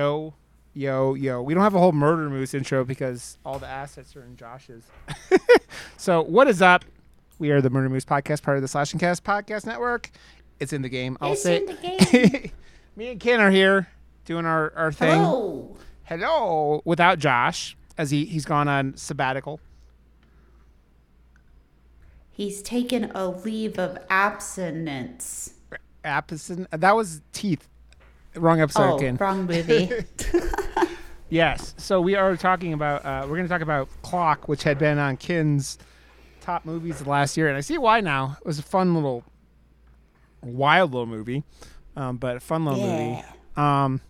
Yo, yo, yo. We don't have a whole Murder Moose intro because all the assets are in Josh's. so, what is up? We are the Murder Moose podcast, part of the Slash and Cast podcast network. It's in the game. I'll It's say in the game. Me and Ken are here doing our, our thing. Hello. Hello. Without Josh, as he, he's gone on sabbatical. He's taken a leave of abstinence. Apison. That was teeth. Wrong episode, oh, Ken. wrong movie. Yes. So we are talking about. Uh, we're going to talk about Clock, which had been on Ken's top movies of last year, and I see why now. It was a fun little, wild little movie, um, but a fun little movie. yeah. Um,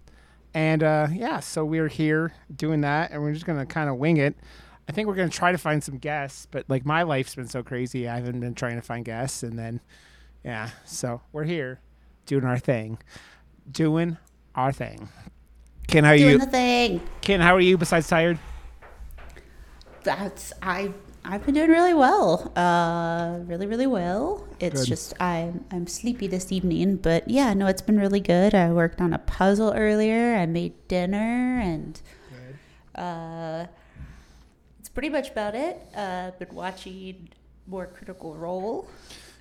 and uh, yeah, so we're here doing that, and we're just going to kind of wing it. I think we're going to try to find some guests, but like my life's been so crazy, I haven't been trying to find guests, and then yeah, so we're here doing our thing, doing our thing. Ken, how are Doing you? Doing the thing. Ken, how are you? Besides tired. That's I. I've been doing really well. Uh, really, really well. It's Good. just I'm I'm sleepy this evening, but yeah, no, it's been really good. I worked on a puzzle earlier. I made dinner, and uh, it's pretty much about it. Uh, been watching more Critical Role.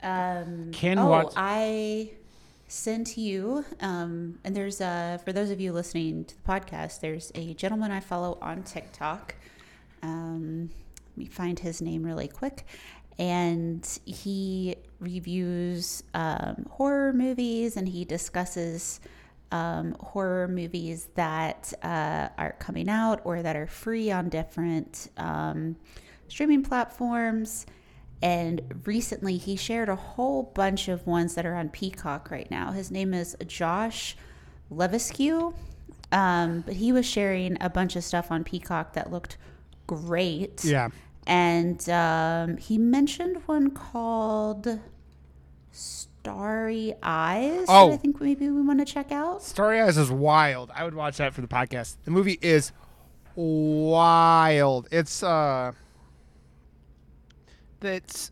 Um, Can oh, watch- I sent you, um, and there's uh, for those of you listening to the podcast, there's a gentleman I follow on TikTok. Um, let me find his name really quick. And he reviews um, horror movies and he discusses um, horror movies that uh, are coming out or that are free on different um, streaming platforms. And recently he shared a whole bunch of ones that are on Peacock right now. His name is Josh Leviscu. Um, but he was sharing a bunch of stuff on Peacock that looked great. Yeah. And um, he mentioned one called Starry Eyes. Oh. I think maybe we want to check out. Starry Eyes is wild. I would watch that for the podcast. The movie is wild. It's uh that's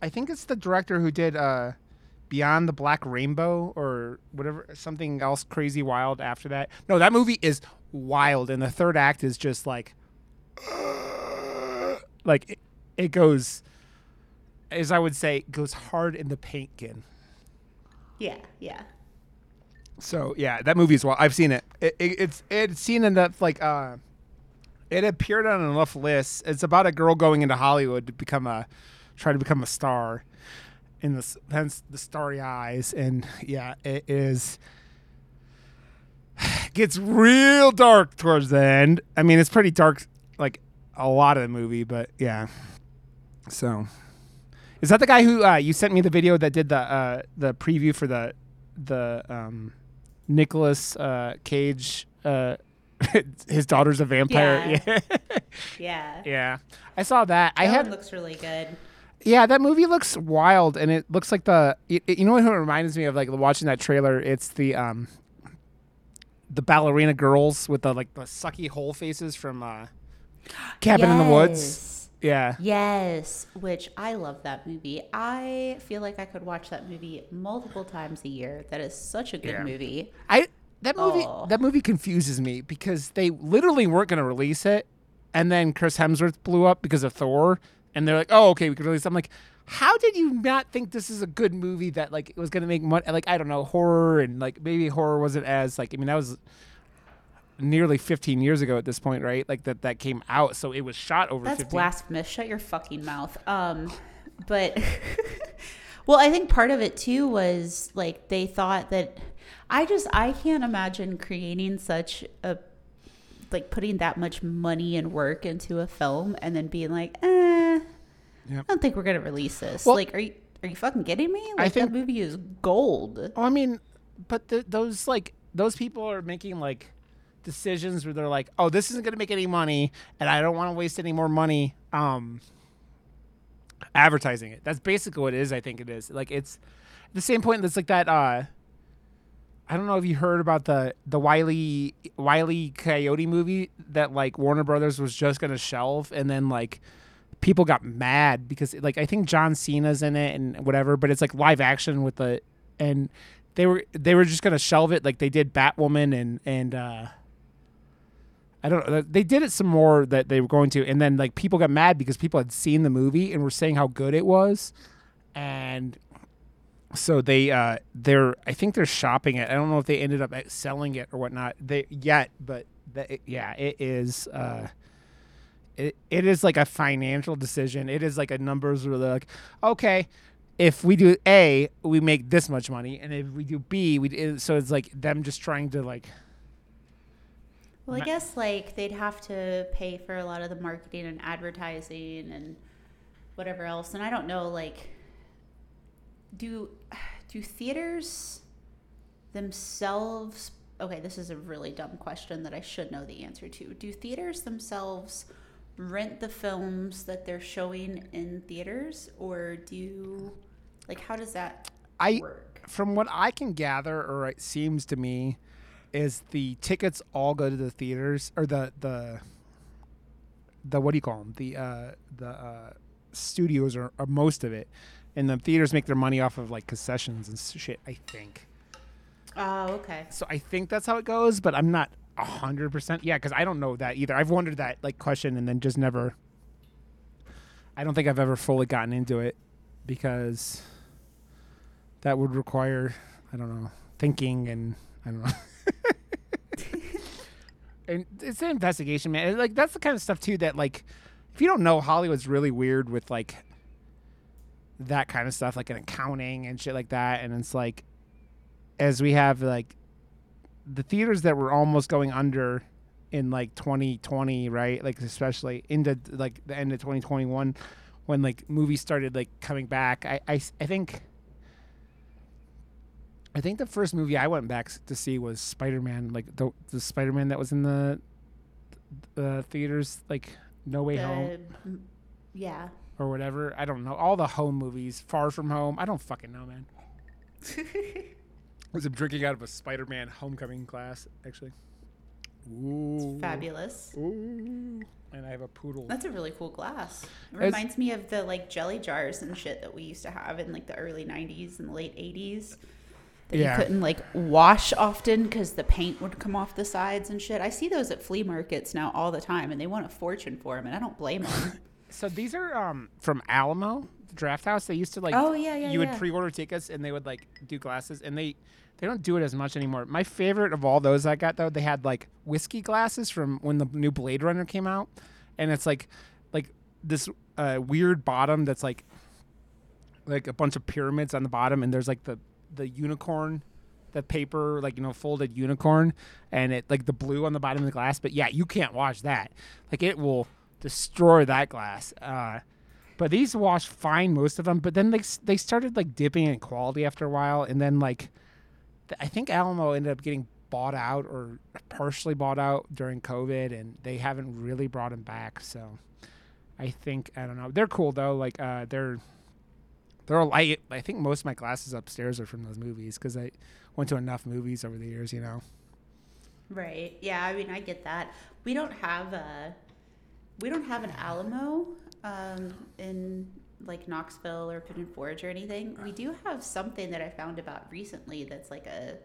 I think it's the director who did uh Beyond the Black Rainbow or whatever something else crazy wild after that. No, that movie is wild and the third act is just like like it, it goes as I would say goes hard in the paint kin. Yeah, yeah. So yeah, that movie is well. I've seen it. it, it it's it's seen enough like uh, it appeared on enough lists. It's about a girl going into Hollywood to become a try to become a star, in the hence the starry eyes. And yeah, it is gets real dark towards the end. I mean, it's pretty dark like a lot of the movie, but yeah. So, is that the guy who uh, you sent me the video that did the uh, the preview for the the um, Nicholas uh, Cage? His daughter's a vampire. Yeah. Yeah. Yeah. yeah, I saw that. I That had one looks really good. yeah, that movie looks wild, and it looks like the it, it- you know what it reminds me of like watching that trailer. It's the um the ballerina girls with the like the sucky hole faces from uh, Cabin in the Woods. Yeah, Yes, which I love that movie. I feel like I could watch that movie multiple times a year. That is such a good Yeah. movie. I that movie Oh. that movie confuses me because they literally weren't going to release it, and then Chris Hemsworth blew up because of Thor, and they're like, "Oh, okay, we can release." it." I'm like, how did you not think this is a good movie that like it was going to make money? Like I don't know, horror and like maybe horror wasn't as like I mean that was nearly 15 years ago at this point, right? Like that that came out, so it was shot over. That's 15. blasphemous. Shut your fucking mouth. Um, but well, I think part of it too was like they thought that I just I can't imagine creating such a like putting that much money and work into a film and then being like, eh, Yep. I don't think we're gonna release this. Well- like, are you are you fucking kidding me? I Like think- that movie is gold. Well, I mean, but th those like those people are making like decisions where they're like, "Oh, this isn't going to make any money, and I don't want to waste any more money um advertising it." That's basically what it is. I think it is. Like it's the same point that's like that. uh I don't know if you heard about the the Wiley Wiley Coyote movie that like Warner Brothers was just to shelve, and then like people got mad because like I think John Cena's in it and whatever, but it's like live action with the and they were they were just gonna shelve it like they did Batwoman and and uh, I don't know they did it some more that they were going to and then like people got mad because people had seen the movie and were saying how good it was and so they uh they're I think they're shopping it I don't know if they ended up selling it or whatnot they yet but the, yeah it is uh it, it is like a financial decision it is like a numbers where they're like okay if we do A, we make this much money, and if we do B, we so it's like them just trying to like. Well, I guess like they'd have to pay for a lot of the marketing and advertising and whatever else, and I don't know like. Do do theaters themselves? Okay, this is a really dumb question that I should know the answer to. Do theaters themselves rent the films that they're showing in theaters, or do like, how does that I, work? From what I can gather, or it seems to me, is the tickets all go to the theaters or the the the what do you call them? The uh, the uh, studios are, are most of it, and the theaters make their money off of like concessions and shit. I think. Oh, okay. So I think that's how it goes, but I'm not a hundred percent. Yeah, because I don't know that either. I've wondered that like question and then just never. I don't think I've ever fully gotten into it because that would require I don't know thinking and I don't know. and it's an investigation, man. Like that's the kind of stuff too that like if you don't know, Hollywood's really weird with like that kind of stuff, like an accounting and shit like that. And it's like as we have like the theaters that were almost going under in like 2020, right? Like especially into like the end of 2021 when like movies started like coming back. I I, I think I think the first movie I went back to see was Spider Man, like the the Spider Man that was in the uh, theaters, like No Way The- Home Yeah. Or whatever. I don't know. All the home movies, Far From Home. I don't fucking know, man. was I'm drinking out of a Spider Man Homecoming glass, actually. Ooh. Fabulous. Ooh. And I have a poodle. That's a really cool glass. It It's- reminds me of the like jelly jars and shit that we used to have in like the early 90s and the late 80s. That Yeah. you couldn't like wash often because the paint would come off the sides and shit. I see those at flea markets now all the time and they want a fortune for them and I don't blame them. So these are um from Alamo the Drafthouse. They used to like Oh, yeah, yeah, you would pre-order tickets and they would like do glasses and they they don't do it as much anymore. My favorite of all those I got though, they had like whiskey glasses from when the new Blade Runner came out, and it's like like this uh, weird bottom that's like like a bunch of pyramids on the bottom, and there's like the the unicorn. The paper, like you know, folded unicorn, and it like the blue on the bottom of the glass. But yeah, you can't wash that. Like it will destroy that glass. Uh, but these wash fine, most of them. But then they they started like dipping in quality after a while, and then like I think Alamo ended up getting bought out or partially bought out during COVID, and they haven't really brought them back. So I think I don't know. They're cool though. Like uh, they're they're I I think most of my glasses upstairs are from those movies because I went to enough movies over the years. You know. right. Yeah, I mean I get that. We don't have a we don't have an Alamo um, in like Knoxville or Pigeon Forge or anything. We do have something that I found about recently that's like a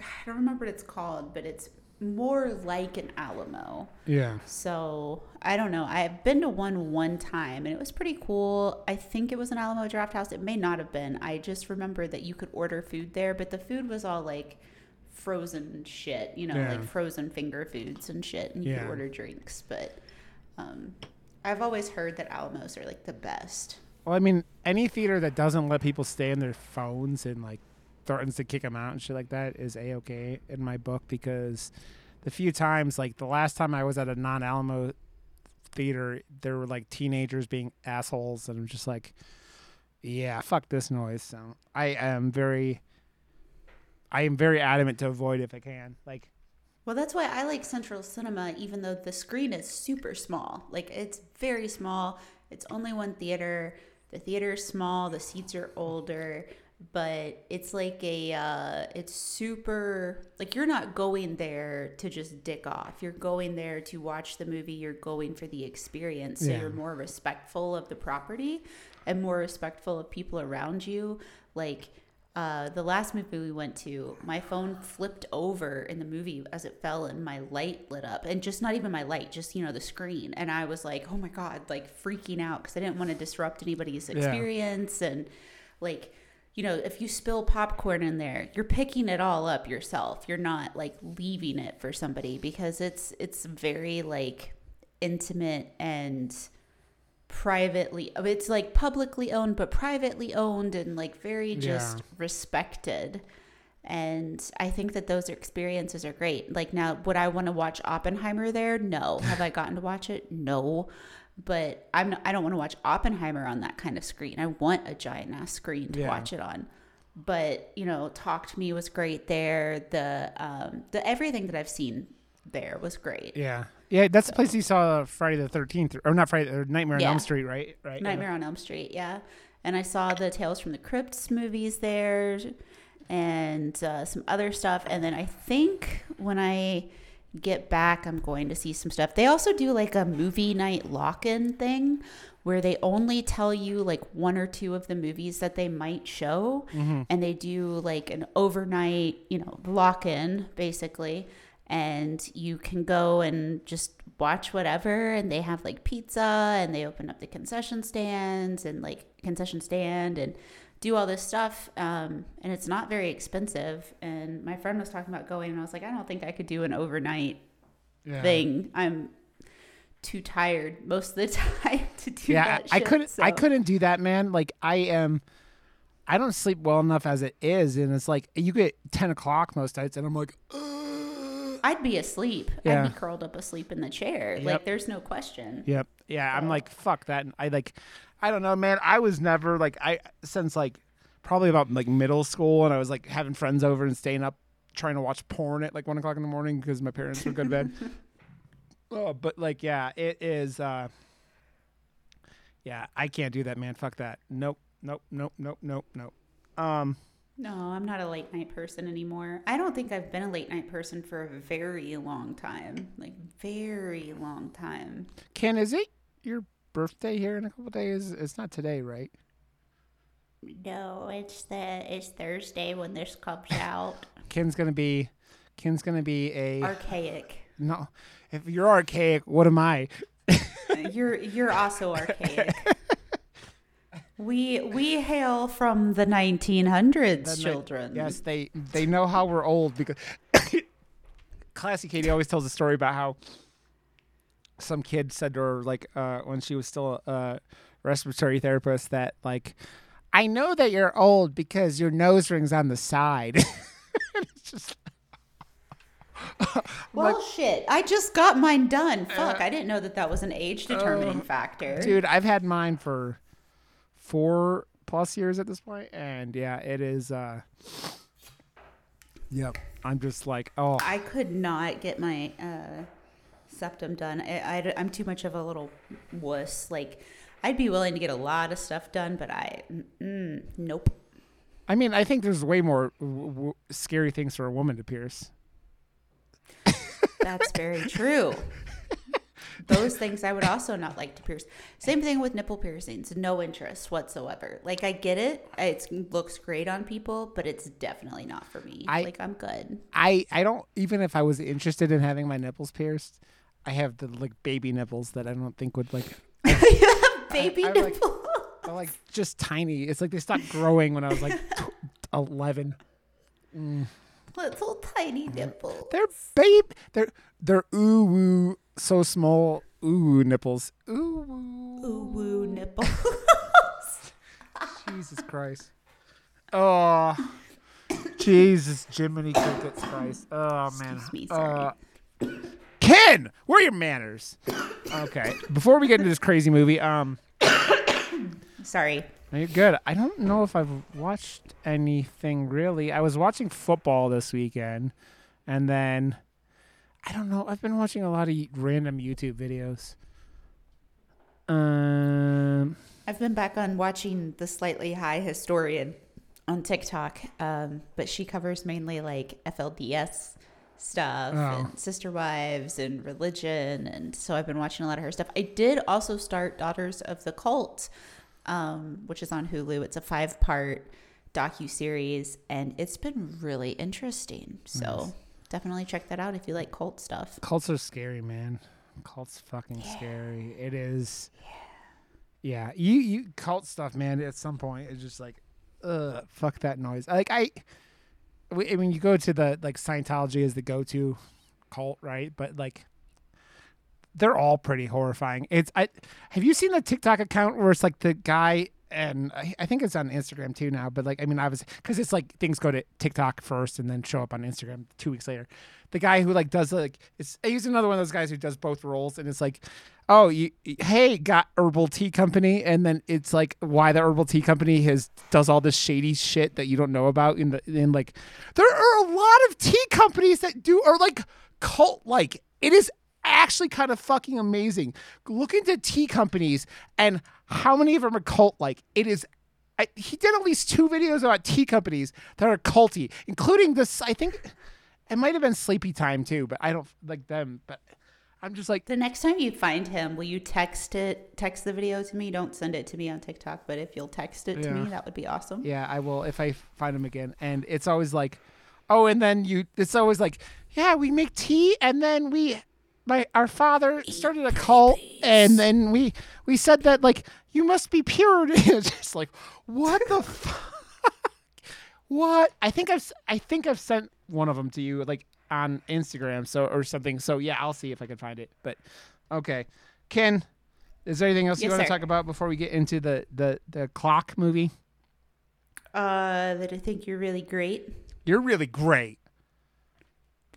I don't remember what it's called, but it's more like an Alamo. Yeah. So I don't know. I've been to one one time and it was pretty cool. I think it was an Alamo Drafthouse. It may not have been. I just remember that you could order food there, but the food was all like frozen shit, you know, Yeah. like frozen finger foods and shit, and you Yeah. could order drinks. But um, I've always heard that Alamos are like the best. Well, I mean, any theater that doesn't let people stay on their phones and like threatens to kick them out and shit like that is a okay in my book because the few times, like the last time I was at a non Alamo theater, there were like teenagers being assholes, and I'm just like, yeah, fuck this noise. So I am very, I am very adamant to avoid if I can. Like, Well, that's why I like Central Cinema, even though the screen is super small. Like, it's very small. It's only one theater. The theater is small. The seats are older, but it's like a, uh, it's super, like, you're not going there to just dick off. You're going there to watch the movie. You're going for the experience. So Yeah. you're more respectful of the property and more respectful of people around you. Like, uh, the last movie we went to, my phone flipped over in the movie as it fell, and my light lit up, and just not even my light, just you know the screen, and I was like, oh my god, like freaking out because I didn't want to disrupt anybody's experience, and like you know, if you spill popcorn in there, you're picking it all up yourself. You're not like leaving it for somebody because it's it's very like intimate and privately it's like publicly owned but privately owned and like very just Yeah. respected. And i think that those experiences are great. Like now would i want to watch oppenheimer there? No. Have i gotten to watch it? No. But i'm not, i don't want to watch oppenheimer on that kind of screen. I want a giant ass screen to Yeah. watch it on. But you know talk to me was great there. The um the everything that i've seen there was great. Yeah. Yeah, that's the place you saw Friday the 13th, or not Friday, or Nightmare on Elm Street, right? Right. Nightmare on Elm Street, yeah. And I saw the Tales from the Crypts movies there and uh, some other stuff. And then I think when I get back, I'm going to see some stuff. They also do like a movie night lock in thing where they only tell you like one or two of the movies that they might show. And they do like an overnight, you know, lock in basically. And you can go and just watch whatever. And they have like pizza and they open up the concession stands and like concession stand and do all this stuff. Um, and it's not very expensive. And my friend was talking about going, and I was like, I don't think I could do an overnight Yeah. thing. I'm too tired most of the time to do yeah, that. I couldn't. I couldn't do that, man. Like I am. I don't sleep well enough as it is, and it's like you get ten o'clock most nights, and I'm like, I'd be asleep. Yeah. I'd be curled up asleep in the chair. Yep. Like there's no question. Yep. Yeah, I'm like fuck that. And I like, I don't know, man. I was never like I since like probably about like middle school, and I was like having friends over and staying up trying to watch porn at like one o'clock in the morning because my parents were good to bed. oh, but like yeah, it is. uh Yeah, I can't do that, man. Fuck that. Nope. Nope. Nope. Nope. Nope. Nope. Um. No, I'm not a late night person anymore. I don't think I've been a late night person for a very long time. Like very long time. Ken, is it your birthday here in a couple days? It's not today, right? No, it's the it's Thursday when this comes out. Ken's gonna be. Ken's gonna be a Archaic. no. If you're archaic, what am I? you're you're also archaic. We we hail from the 1900s, The ni- children. Yes, they they know how we're old because Classy Katie always tells a story about how some kid said to her like uh, when she was still a respiratory therapist that like I know that you're old because your nose ring's on the side. it's just Well, shit. I just got mine done. Fuck, I didn't know that that was an age determining factor. Uh, dude, I've had mine for four plus years at this point, and yeah, it is. uh Yep, I'm just like, oh, I could not get my uh, septum done. I, I, am too much of a little wuss. Like, I'd be willing to get a lot of stuff done, but I, mm, nope. I mean, I think there's way more w- w- scary things for a woman to pierce. That's very true. Those things I would also not like to pierce. Same thing with nipple piercings. No interest whatsoever. Like I get it. It looks great on people, but it's definitely not for me. I- like I'm good. I I don't even if I was interested in having my nipples pierced, I have the like baby nipples that I don't think would like Baby I'm like- nipple. they're like just tiny. It's like they stopped growing when I was like tw- eleven. Mm. Little tiny nipple. They're babe. They're they're ooh woo so small ooh nipples. Ooh woo. Ooh woo nipple. Jesus Christ. Oh. Jesus, Jiminy Crickets Christ. Oh man. Excuse me, sorry. Uh, Ken, where are your manners? Okay. Before we get into this crazy movie, um, Sorry. no, you're good. I don't know if I've watched anything really. I was watching football this weekend, and then I don't know. I've been watching a lot of random YouTube videos. Um, I've been back on watching the slightly high historian on TikTok, um, but she covers mainly like FLDS stuff Oh. and sister wives and religion, and so I've been watching a lot of her stuff. I did also start Daughters of the Cult, um, which is on Hulu. It's a five part docu series, and it's been really interesting. So Nice. definitely check that out if you like cult stuff. Cults are scary, man. Cults fucking scary. It is. Yeah. You you cult stuff, man. At some point, it's just like, ugh, fuck that noise. Like I, I mean, you go to the like Scientology is the go-to cult, right? But like, they're all pretty horrifying. It's I. Have you seen the TikTok account where it's like the guy? And I, think it's on Instagram too now, but like, I mean, was because it's like things go to TikTok first and then show up on Instagram two weeks later the guy who like does like it's he's another one of those guys who does both roles and it's like oh you hey got herbal tea company and then it's like why the herbal tea company has does all this shady shit that you don't know about in the in like there are a lot of tea companies that do are like cult like it is actually kind of fucking amazing look into tea companies and how many of them are cult like it is I, he did at least two videos about tea companies that are culty, including this. I think it might have been Sleepy Time too, but I don't like them. But I'm just like, The next time you find him, will you text it, text the video to me? Don't send it to me on TikTok, but if you'll text it to me, that would be awesome. yeah, I will if I find him again. And it's always like, oh, and then you, it's always like, yeah, we make tea, and then we, my our father started a cult, and then we we said that like you must be pure. it's just like, what the fuck? What? I think I've s- I think I've sent one of them to you like on Instagram so or something. So yeah, I'll see if I can find it. But okay, Ken, is there anything else you Yes, want to talk about before we get into the the the clock movie? Uh, that I think you're really great. You're really great,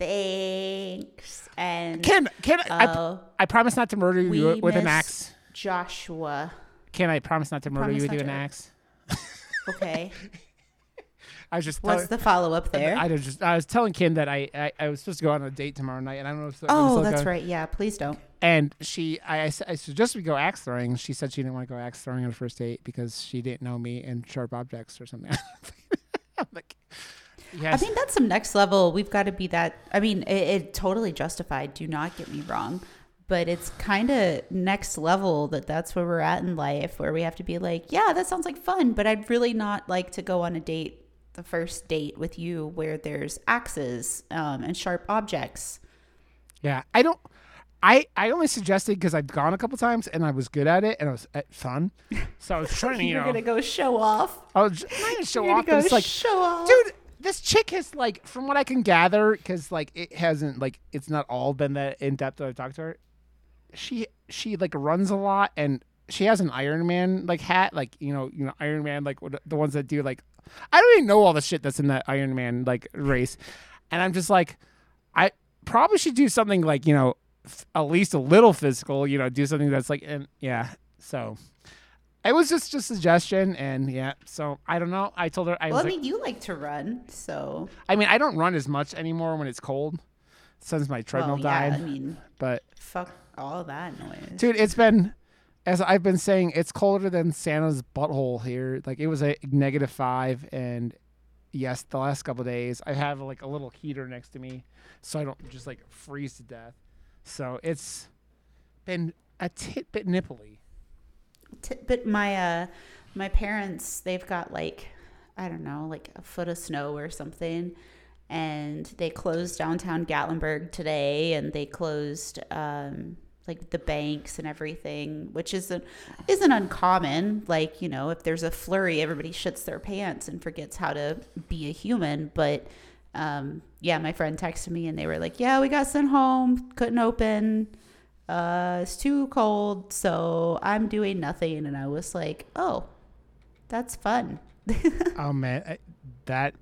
Thanks. And. Ken, I, uh, I promise not to murder you with an axe. Joshua. Can I promise not to murder Promise you with an axe. Okay. I was just What's the follow up there? I was just I was telling Kim that I, I I was supposed to go on a date tomorrow night, and I don't know if oh, that's going. right. Yeah, please don't. And she, I, I, suggested we go axe throwing. She said she didn't want to go axe throwing on a first date because she didn't know me and sharp objects or something. I'm like, yes, I think that's some next level. We've got to be that. I mean, it, it totally justified. Do not get me wrong, but it's kind of next level that that's where we're at in life, where we have to be like, yeah, that sounds like fun, but I'd really not like to go on a date, the first date with you, where there's axes um, and sharp objects. yeah. I don't. I, I only suggested because I'd gone a couple times and I was good at it and it was uh, fun. So I was trying to, you You're know, gonna go show off. I was I'm not gonna show You're off, go it's like, show off, dude, this chick has like, from what I can gather, because like it hasn't like it's not all been that in depth that I've talked to her. She she like runs a lot and she has an Iron Man like hat, like you know you know Iron Man like the ones that do like I don't even know all the shit that's in that Iron Man like race, and I'm just like I probably should do something like you know f- at least a little physical, you know, do something that's like and yeah, so. It was just a suggestion, and yeah. So I don't know. I told her I Well, I was like, mean, you like to run, so I mean, I don't run as much anymore when it's cold since my treadmill well, yeah, died. I mean, but fuck all that noise. dude, it's been as I've been saying, it's colder than Santa's butthole here. Like it was a negative five, and yes, the last couple of days I have like a little heater next to me, so I don't just like freeze to death. So it's been a tit bit nipply. T- but my uh my parents they've got like i don't know like a foot of snow or something. And they closed downtown gatlinburg today and they closed um like the banks and everything which isn't isn't uncommon. Like you know if there's a flurry everybody shits their pants and forgets how to be a human. But um yeah my friend texted me and they were like yeah we got sent home. Couldn't open uh, it's too cold, so I'm doing nothing. And I was like, oh, that's fun. oh man, I, that.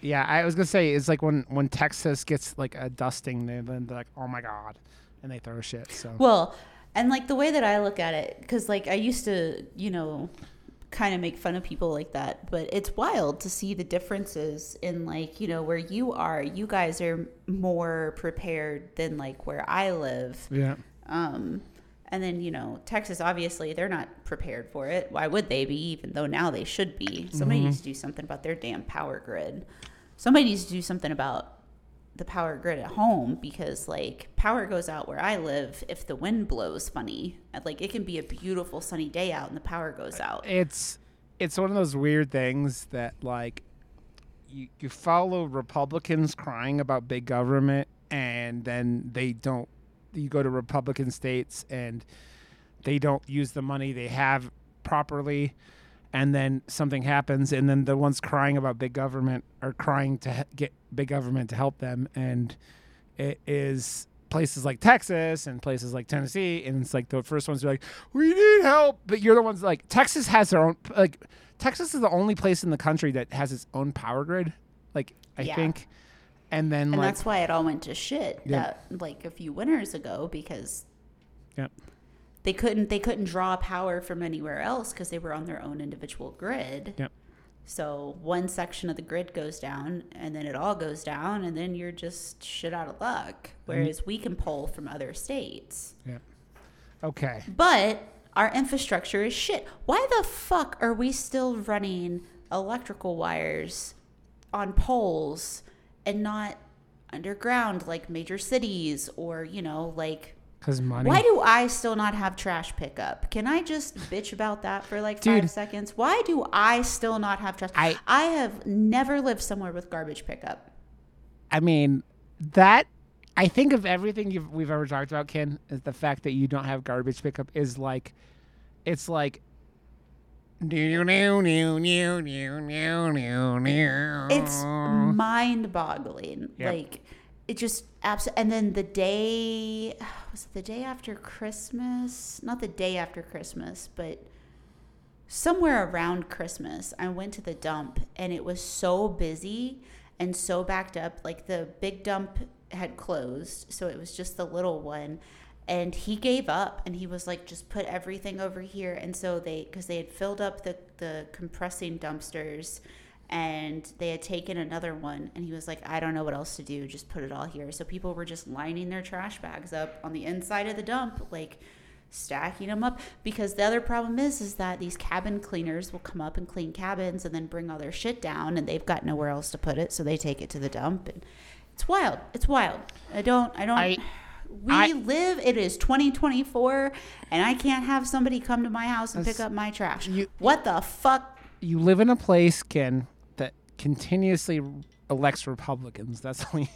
Yeah, I was gonna say it's like when when Texas gets like a dusting, then they're like, oh my god, and they throw shit. So Well, and like the way that I look at it, because like I used to, you know, kind of make fun of people like that, but it's wild to see the differences in like, you know, where you are. You guys are more prepared than like where I live. yeah, Um, and then, you know, Texas, obviously, they're not prepared for it. Why would they be, even though now they should be? Somebody needs to do something about their damn power grid. Somebody needs to do something about the power grid at home because, like, power goes out where I live if the wind blows funny. Uh, like, it can be a beautiful sunny day out and the power goes out. it's it's one of those weird things that like you you follow Republicans crying about big government and then they don't you go to Republican states and they don't use the money they have properly and then something happens and then the ones crying about big government are crying to get big government to help them and it is places like Texas and places like Tennessee and it's like the first ones are like we need help but you're the ones like Texas has their own like Texas is the only place in the country that has its own power grid like I Yeah. think and then and like that's why it all went to shit Yeah. that like a few winters ago because yeah they couldn't they couldn't draw power from anywhere else because they were on their own individual grid. Yep. So one section of the grid goes down, and then it all goes down, and then you're just shit out of luck. Mm-hmm. Whereas we can pull from other states, Yep. okay but our infrastructure is shit. Why the fuck are we still running electrical wires on poles and not underground like major cities or you know like cuz money why do I still not have trash pickup? Can I just bitch about that for like Dude. five seconds? Why do I still not have trash? I- I have never lived somewhere with garbage pickup. I mean, that I think of everything you've, we've ever talked about, Ken, is the fact that you don't have garbage pickup is like, it's like. It's mind boggling. Yep. Like, it just absolutely. And then the day, was it the day after Christmas? Not the day after Christmas, but somewhere around Christmas, I went to the dump and it was so busy and so backed up. Like, the big dump had closed, so it was just the little one. And he gave up and he was like, just put everything over here. And so they, because they had filled up the, the compressing dumpsters and they had taken another one and he was like i don't know what else to do just put it all here. So people were just lining their trash bags up on the inside of the dump like stacking them up because the other problem is is that these cabin cleaners will come up and clean cabins and then bring all their shit down and they've got nowhere else to put it so they take it to the dump and it's wild it's wild. I don't i don't I- we I- live it is 2024 and i can't have somebody come to my house and pick up my trash. you- what the fuck? You live in a place, Ken, continuously elects Republicans. That's only.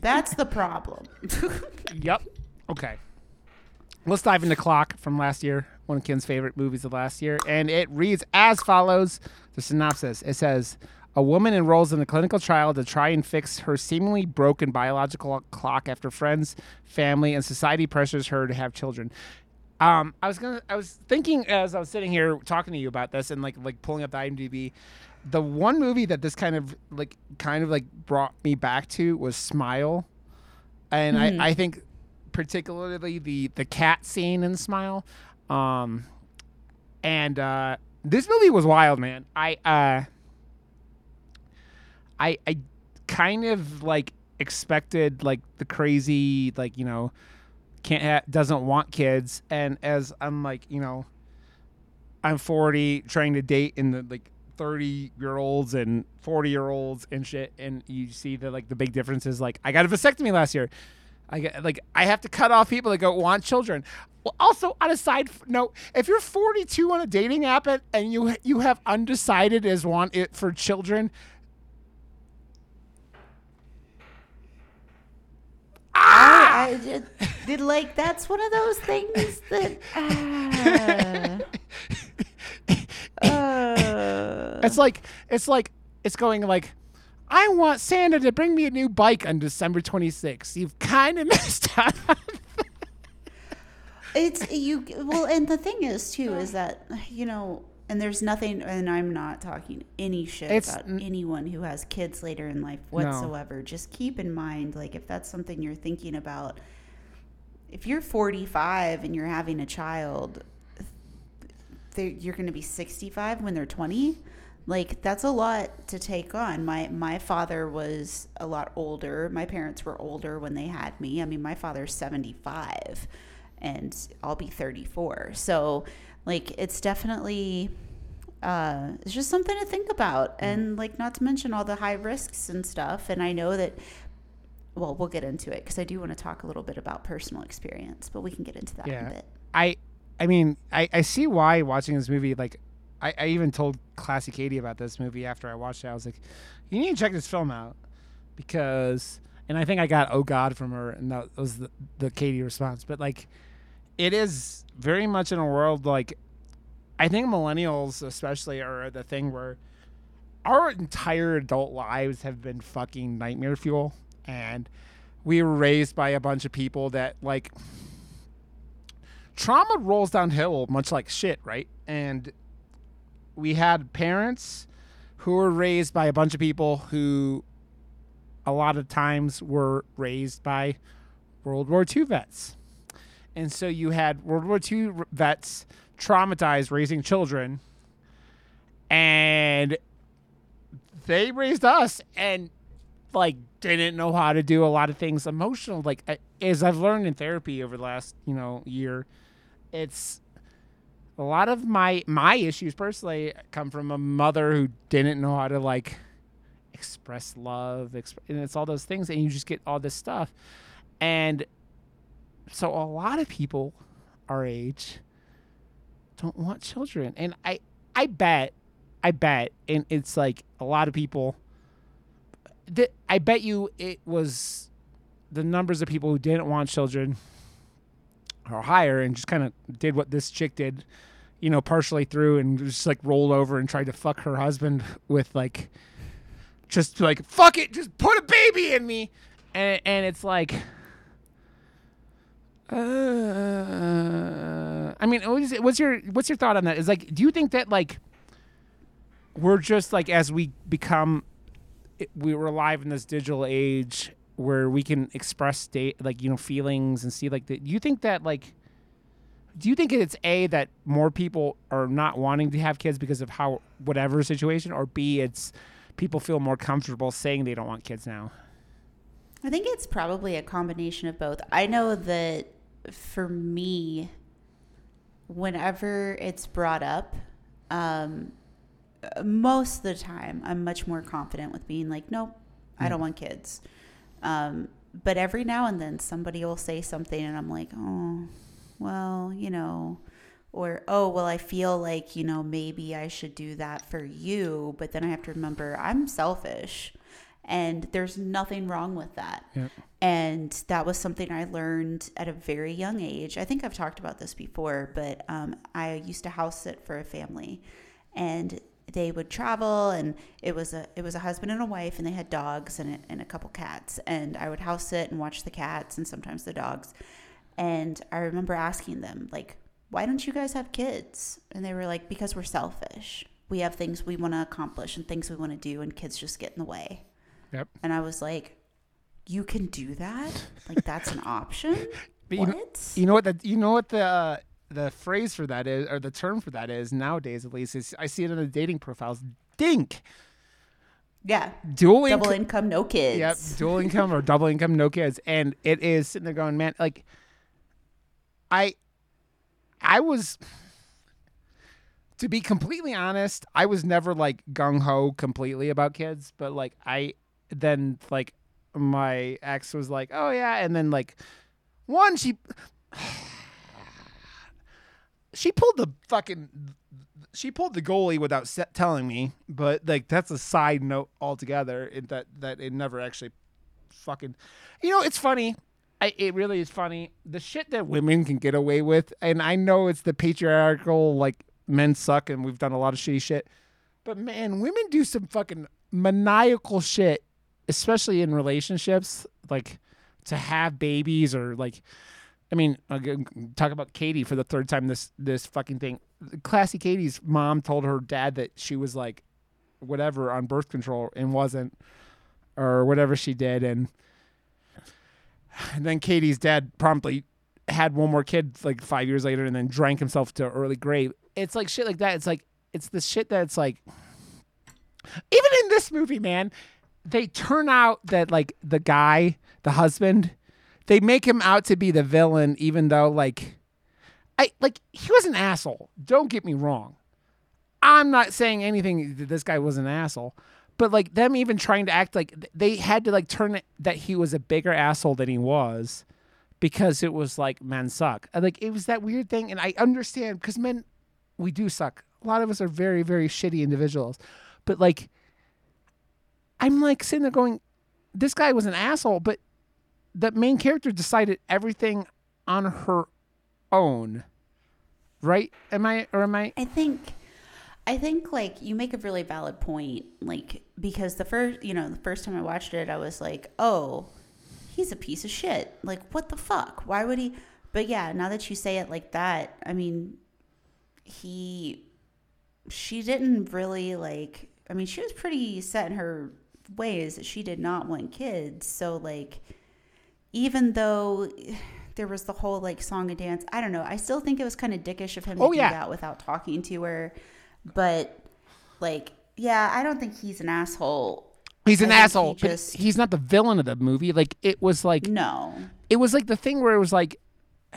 that's the problem yep. Okay. Let's dive into Clock from last year, one of Ken's favorite movies of last year. And it reads as follows the synopsis. It says A woman enrolls in a clinical trial to try and fix her seemingly broken biological clock after friends, family, and society pressures her to have children. Um, I was gonna. I was thinking as I was sitting here talking to you about this and like like pulling up the IMDb. The one movie that this kind of like kind of like brought me back to was Smile, and I, I think particularly the the cat scene in Smile. Um, and uh, this movie was wild, man. I uh, I I kind of like expected like the crazy like you know can't ha- doesn't want kids and as i'm like you know i'm 40 trying to date in the like 30 year olds and 40 year olds and shit and you see the like the big differences like i got a vasectomy last year. I get like i have to cut off people that go want children. Well, also on a side note if you're 42 on a dating app and, and you you have undecided as want it for children I, I did, did like that's one of those things that ah. Uh, It's like it's like it's going like I want Santa to bring me a new bike on December 26th. You've kind of messed up. it's you well and the thing is too is that you know and there's nothing and i'm not talking any shit It's about anyone who has kids later in life whatsoever just keep in mind like if that's something you're thinking about if you're 45 and you're having a child they you're going to be 65 when they're 20 like that's a lot to take on. My my father was a lot older. My parents were older when they had me. I mean my father's 75 and i'll be 34 so like it's definitely uh, it's just something to think about and like not to mention all the high risks and stuff. And i know that well we'll get into it because i do want to talk a little bit about personal experience but we can get into that in a bit. I I mean, I, I see why watching this movie like I, I even told Classy Katie about this movie after I watched it. I was like, you need to check this film out because, and I think I got oh god from her, and that was the, the Katie response. But like, it is very much in a world like, I think millennials especially are the thing where our entire adult lives have been fucking nightmare fuel, and we were raised by a bunch of people that like trauma rolls downhill much like shit, right? And we had parents who were raised by a bunch of people who a lot of times were raised by World War II vets. And so you had World War II vets traumatized raising children and they raised us and like didn't know how to do a lot of things emotional like as I've learned in therapy over the last, you know, year, it's a lot of my my issues personally come from a mother who didn't know how to like express love exp- and it's all those things and you just get all this stuff. And so a lot of people our age don't want children. And i i bet i bet and it's like a lot of people that i bet you it was the numbers of people who didn't want children or higher and just kind of did what this chick did, you know, partially through and just like rolled over and tried to fuck her husband with like just like fuck it, just put a baby in me. And and it's like uh, I mean, what's your what's your thought on that? Is like, do you think that like we're just like as we become, we were alive in this digital age, where we can express state like you know feelings and see like the, do you think that like do you think it's a that more people are not wanting to have kids because of how whatever situation or b it's people feel more comfortable saying they don't want kids now? I think it's probably a combination of both. I know that for me whenever it's brought up um, most of the time i'm much more confident with being like nope i don't want kids um, but every now and then somebody will say something and I'm like, oh, well, you know, or oh, well, I feel like, you know, maybe I should do that for you. But then I have to remember I'm selfish and there's nothing wrong with that. Yep. And that was something I learned at a very young age. I think I've talked about this before, but um, I used to house sit for a family. And they would travel and it was a it was a husband and a wife and they had dogs and a, and a couple cats and I would house sit and watch the cats and sometimes the dogs. And I remember asking them like why don't you guys have kids? And they were like because we're selfish. We have things we want to accomplish and things we want to do and kids just get in the way. Yep. And I was like you can do that? Like that's an option? What? You know, you know what the you know what the uh, the phrase for that is, or the term for that is nowadays at least, is I see it in the dating profiles. Dink. Yeah. Dual double inc- income, no kids. Yep. Dual income or double income, no kids. And it is sitting there going, man, like, I, I was, to be completely honest, I was never like gung ho completely about kids, but like, I then like my ex was like, oh yeah. And then like, one, she, she pulled the fucking she pulled the goalie without telling me, but like that's a side note altogether. That that it never actually fucking. You know, it's funny. I, it really is funny. The shit that women can get away with, and I know it's the patriarchal like men suck, and we've done a lot of shitty shit. But man, women do some fucking maniacal shit, especially in relationships, like to have babies or like I mean, talk about Katie for the third time this this fucking thing. Classy Katie's mom told her dad that she was like whatever on birth control and wasn't or whatever she did and, and then Katie's dad promptly had one more kid like 5 years later and then drank himself to early grave. It's like shit like that. It's like it's the shit that's like even in this movie, man, they turn out that like the guy, the husband they make him out to be the villain, even though like I like he was an asshole. Don't get me wrong. I'm not saying anything that this guy was an asshole, but like them even trying to act like they had to like turn it that he was a bigger asshole than he was because it was like men suck. Like it was that weird thing, and I understand because men we do suck a lot of us are very very shitty individuals, but like, I'm like sitting there going, this guy was an asshole, but the main character decided everything on her own, right? Am I or am I? I think I think like you make a really valid point like because the first you know the first time I watched it I was like oh he's a piece of shit like what the fuck why would he but yeah now that you say it like that I mean he she didn't really like I mean she was pretty set in her ways that she did not want kids so like even though there was the whole like song and dance I don't know I still think it was kind of dickish of him to Oh, do that without talking to her but like yeah i don't think he's an asshole He's an he asshole, but just- he's not the villain of the movie. Like it was like no it was like the thing where it was like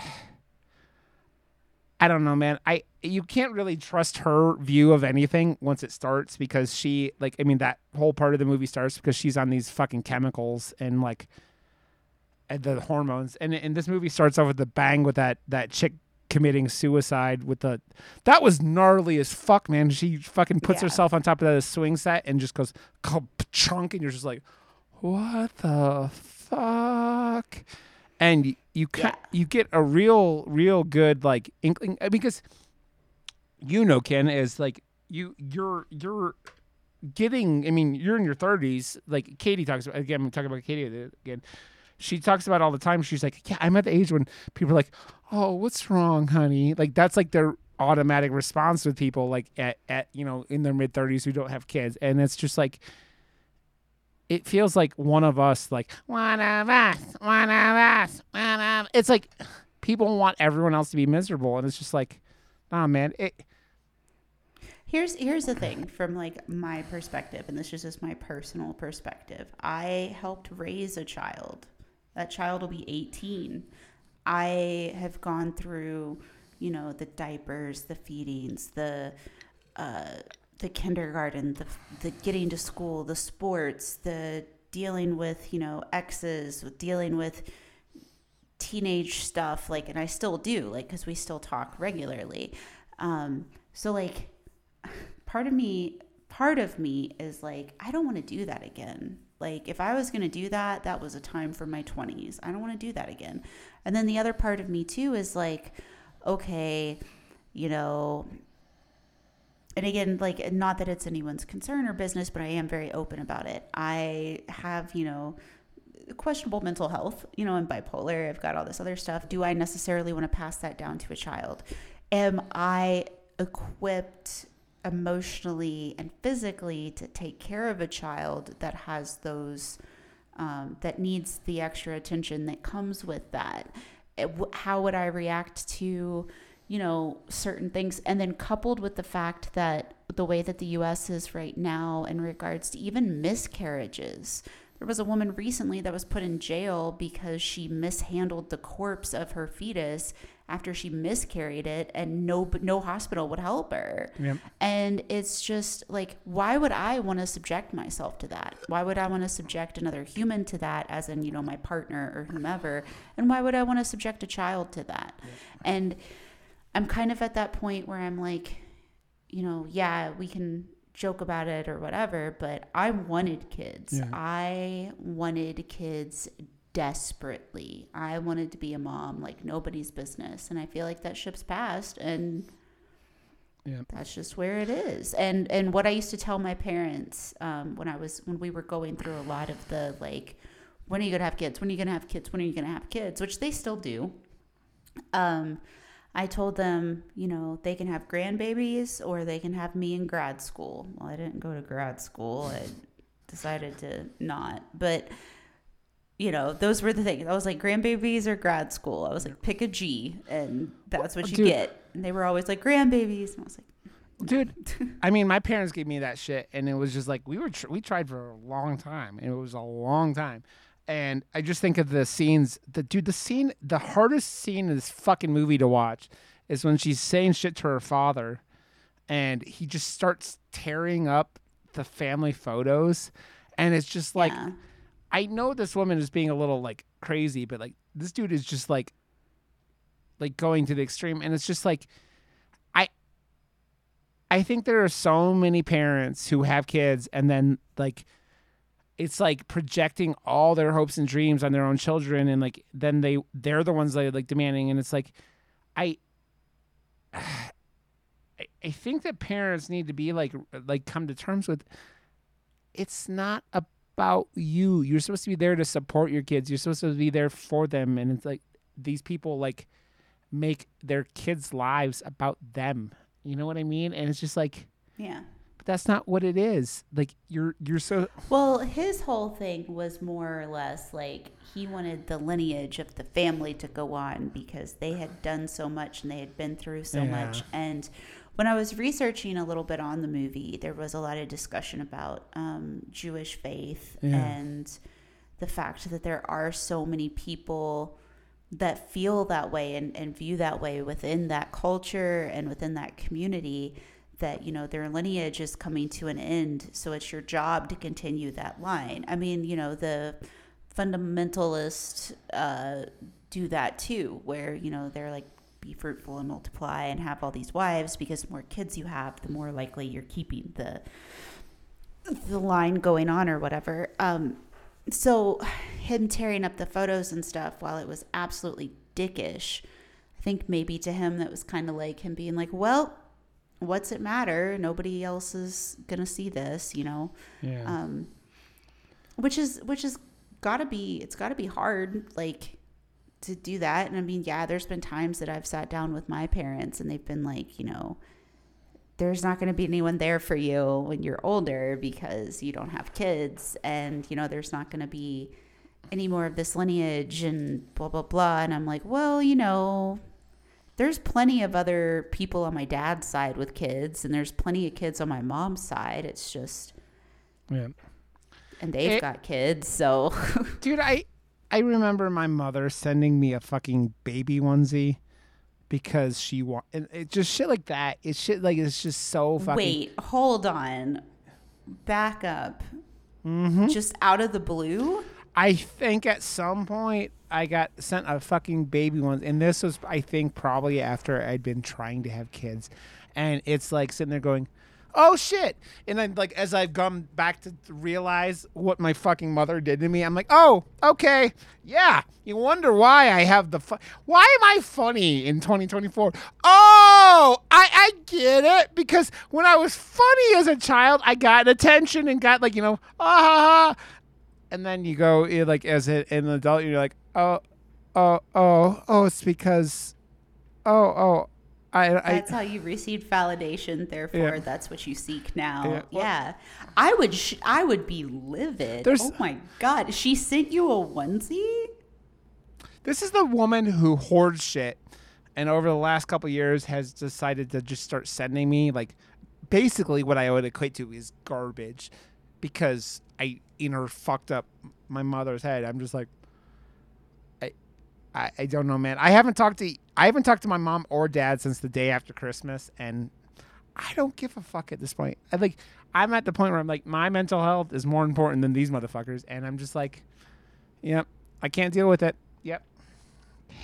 I don't know, man. I you can't really trust her view of anything once it starts because she like I mean that whole part of the movie starts because she's on these fucking chemicals and like the hormones. And and this movie starts off with the bang with that that chick committing suicide with the that was gnarly as fuck man. She fucking puts Yeah. herself on top of that swing set and just goes chunk and you're just like what the fuck? And y- you ca- you get a real real good like inkling uh, because you know ken is like you you're you're getting i mean you're in your 30s like katie talks about again i'm talking about katie again she talks about all the time. She's like yeah i'm at the age when people are like oh what's wrong honey? Like that's like their automatic response with people like at, at you know in their mid 30s who don't have kids. And it's just like it feels like one of us like one of us one of us one of it's like people want everyone else to be miserable. And it's just like nah man it here's here's the thing from like my perspective and this is just my personal perspective. I helped raise a child that child will be 18 i have gone through you know the diapers the feedings the uh, the kindergarten, the the getting to school, the sports, the dealing with you know exes, with dealing with teenage stuff, like, and I still do, like, because we still talk regularly. Um, so like, part of me, part of me is like, I don't want to do that again. Like, if I was going to do that, that was a time for my 20s. I don't want to do that again. And then the other part of me, too, is like, okay, you know, and again, like, not that it's anyone's concern or business, but I am very open about it. I have, you know, questionable mental health, you know, I'm bipolar, I've got all this other stuff. Do I necessarily want to pass that down to a child? Am I equipped emotionally and physically to take care of a child that has those, um, that needs the extra attention that comes with that? It- How would I react to, you know, certain things? And then coupled with the fact that the way that the US is right now in regards to even miscarriages, there was a woman recently that was put in jail because she mishandled the corpse of her fetus after she miscarried it and no no hospital would help her. Yep. And it's just like why would I want to subject myself to that? Why would I want to subject another human to that as in, you know, my partner or whomever? And why would I want to subject a child to that? And I'm kind of at that point where I'm like, you know, yeah, we can joke about it or whatever, but I wanted kids. Yeah. I wanted kids desperately. I wanted to be a mom like nobody's business. And I feel like that ship's passed and Yeah. that's just where it is. And and what I used to tell my parents um, when I was when we were going through a lot of the like, when are you gonna have kids? When are you gonna have kids? When are you gonna have kids? Which they still do. Um, I told them, you know, they can have grandbabies or they can have me in grad school. Well, I didn't go to grad school. I decided to not. But, you know, those were the things. I was like, grandbabies or grad school. I was like, pick a G, and that's what you Dude. get. And they were always like, grandbabies. And I was like, dude i mean my parents gave me that shit and it was just like we were tr- we tried for a long time and it was a long time and i just think of the scenes the dude the scene the hardest scene in this fucking movie to watch is when she's saying shit to her father and he just starts tearing up the family photos and it's just like yeah. I know this woman is being a little like crazy, but like this dude is just like like going to the extreme and it's just like I I think there are so many parents who have kids and then like it's like projecting all their hopes and dreams on their own children and like then they they're the ones that are like demanding and it's like I I- think that parents need to be like like come to terms with it's not about you. You're supposed to be there to support your kids. You're supposed to be there for them and it's like these people like make their kids' lives about them. You know what I mean? And it's just like Yeah. but that's not what it is. Like you're you're so Well, his whole thing was more or less like he wanted the lineage of the family to go on because they had done so much and they had been through so Yeah. much. And when I was researching a little bit on the movie, there was a lot of discussion about um, Jewish faith Yeah. and the fact that there are so many people that feel that way and, and view that way within that culture and within that community that you know their lineage is coming to an end so it's your job to continue that line i mean you know the fundamentalists uh, do that too where you know they're like be fruitful and multiply and have all these wives because the more kids you have the more likely you're keeping the the line going on or whatever. Um so him tearing up the photos and stuff while it was absolutely dickish i think maybe to him that was kind of like him being like well what's it matter? Nobody else is gonna see this you know? Yeah. um which is which is gotta be it's gotta be hard like to do that. And i mean yeah there's been times that i've sat down with my parents and they've been like you know there's not going to be anyone there for you when you're older because you don't have kids and you know there's not going to be any more of this lineage and blah blah blah. And i'm like well you know there's plenty of other people on my dad's side with kids and there's plenty of kids on my mom's side. It's just yeah. and they've It- got kids so Dude, I I remember my mother sending me a fucking baby onesie because she want and it just shit like that. It's shit like it's just so fucking wait hold on back up Mm-hmm. just out of the blue I think at some point I got sent a fucking baby one, and this was I think probably after I'd been trying to have kids, and it's like sitting there going, "Oh shit!" And then like as I've gone back to realize what my fucking mother did to me, I'm like, "Oh, okay, yeah." You wonder why I have the fu- why am I funny in 2024? Oh, I I get it because when I was funny as a child, I got attention and got like you know, ah and then you go eh, like as a, an adult you're like oh oh oh oh it's because oh oh i i That's how you receive validation. Therefore, Yeah. that's what you seek now. Yeah. Yeah, I would. Sh- I would be livid. Oh my god, she sent you a onesie. this is the woman who hoards shit and over the last couple years has decided to just start sending me like basically what i would equate to is garbage because i in her fucked up my mother's head i'm just like I i don't know man i haven't talked to i haven't talked to my mom or dad since the day after christmas and i don't give a fuck at this point i like i'm at the point where i'm like my mental health is more important than these motherfuckers and i'm just like yep i can't deal with it yep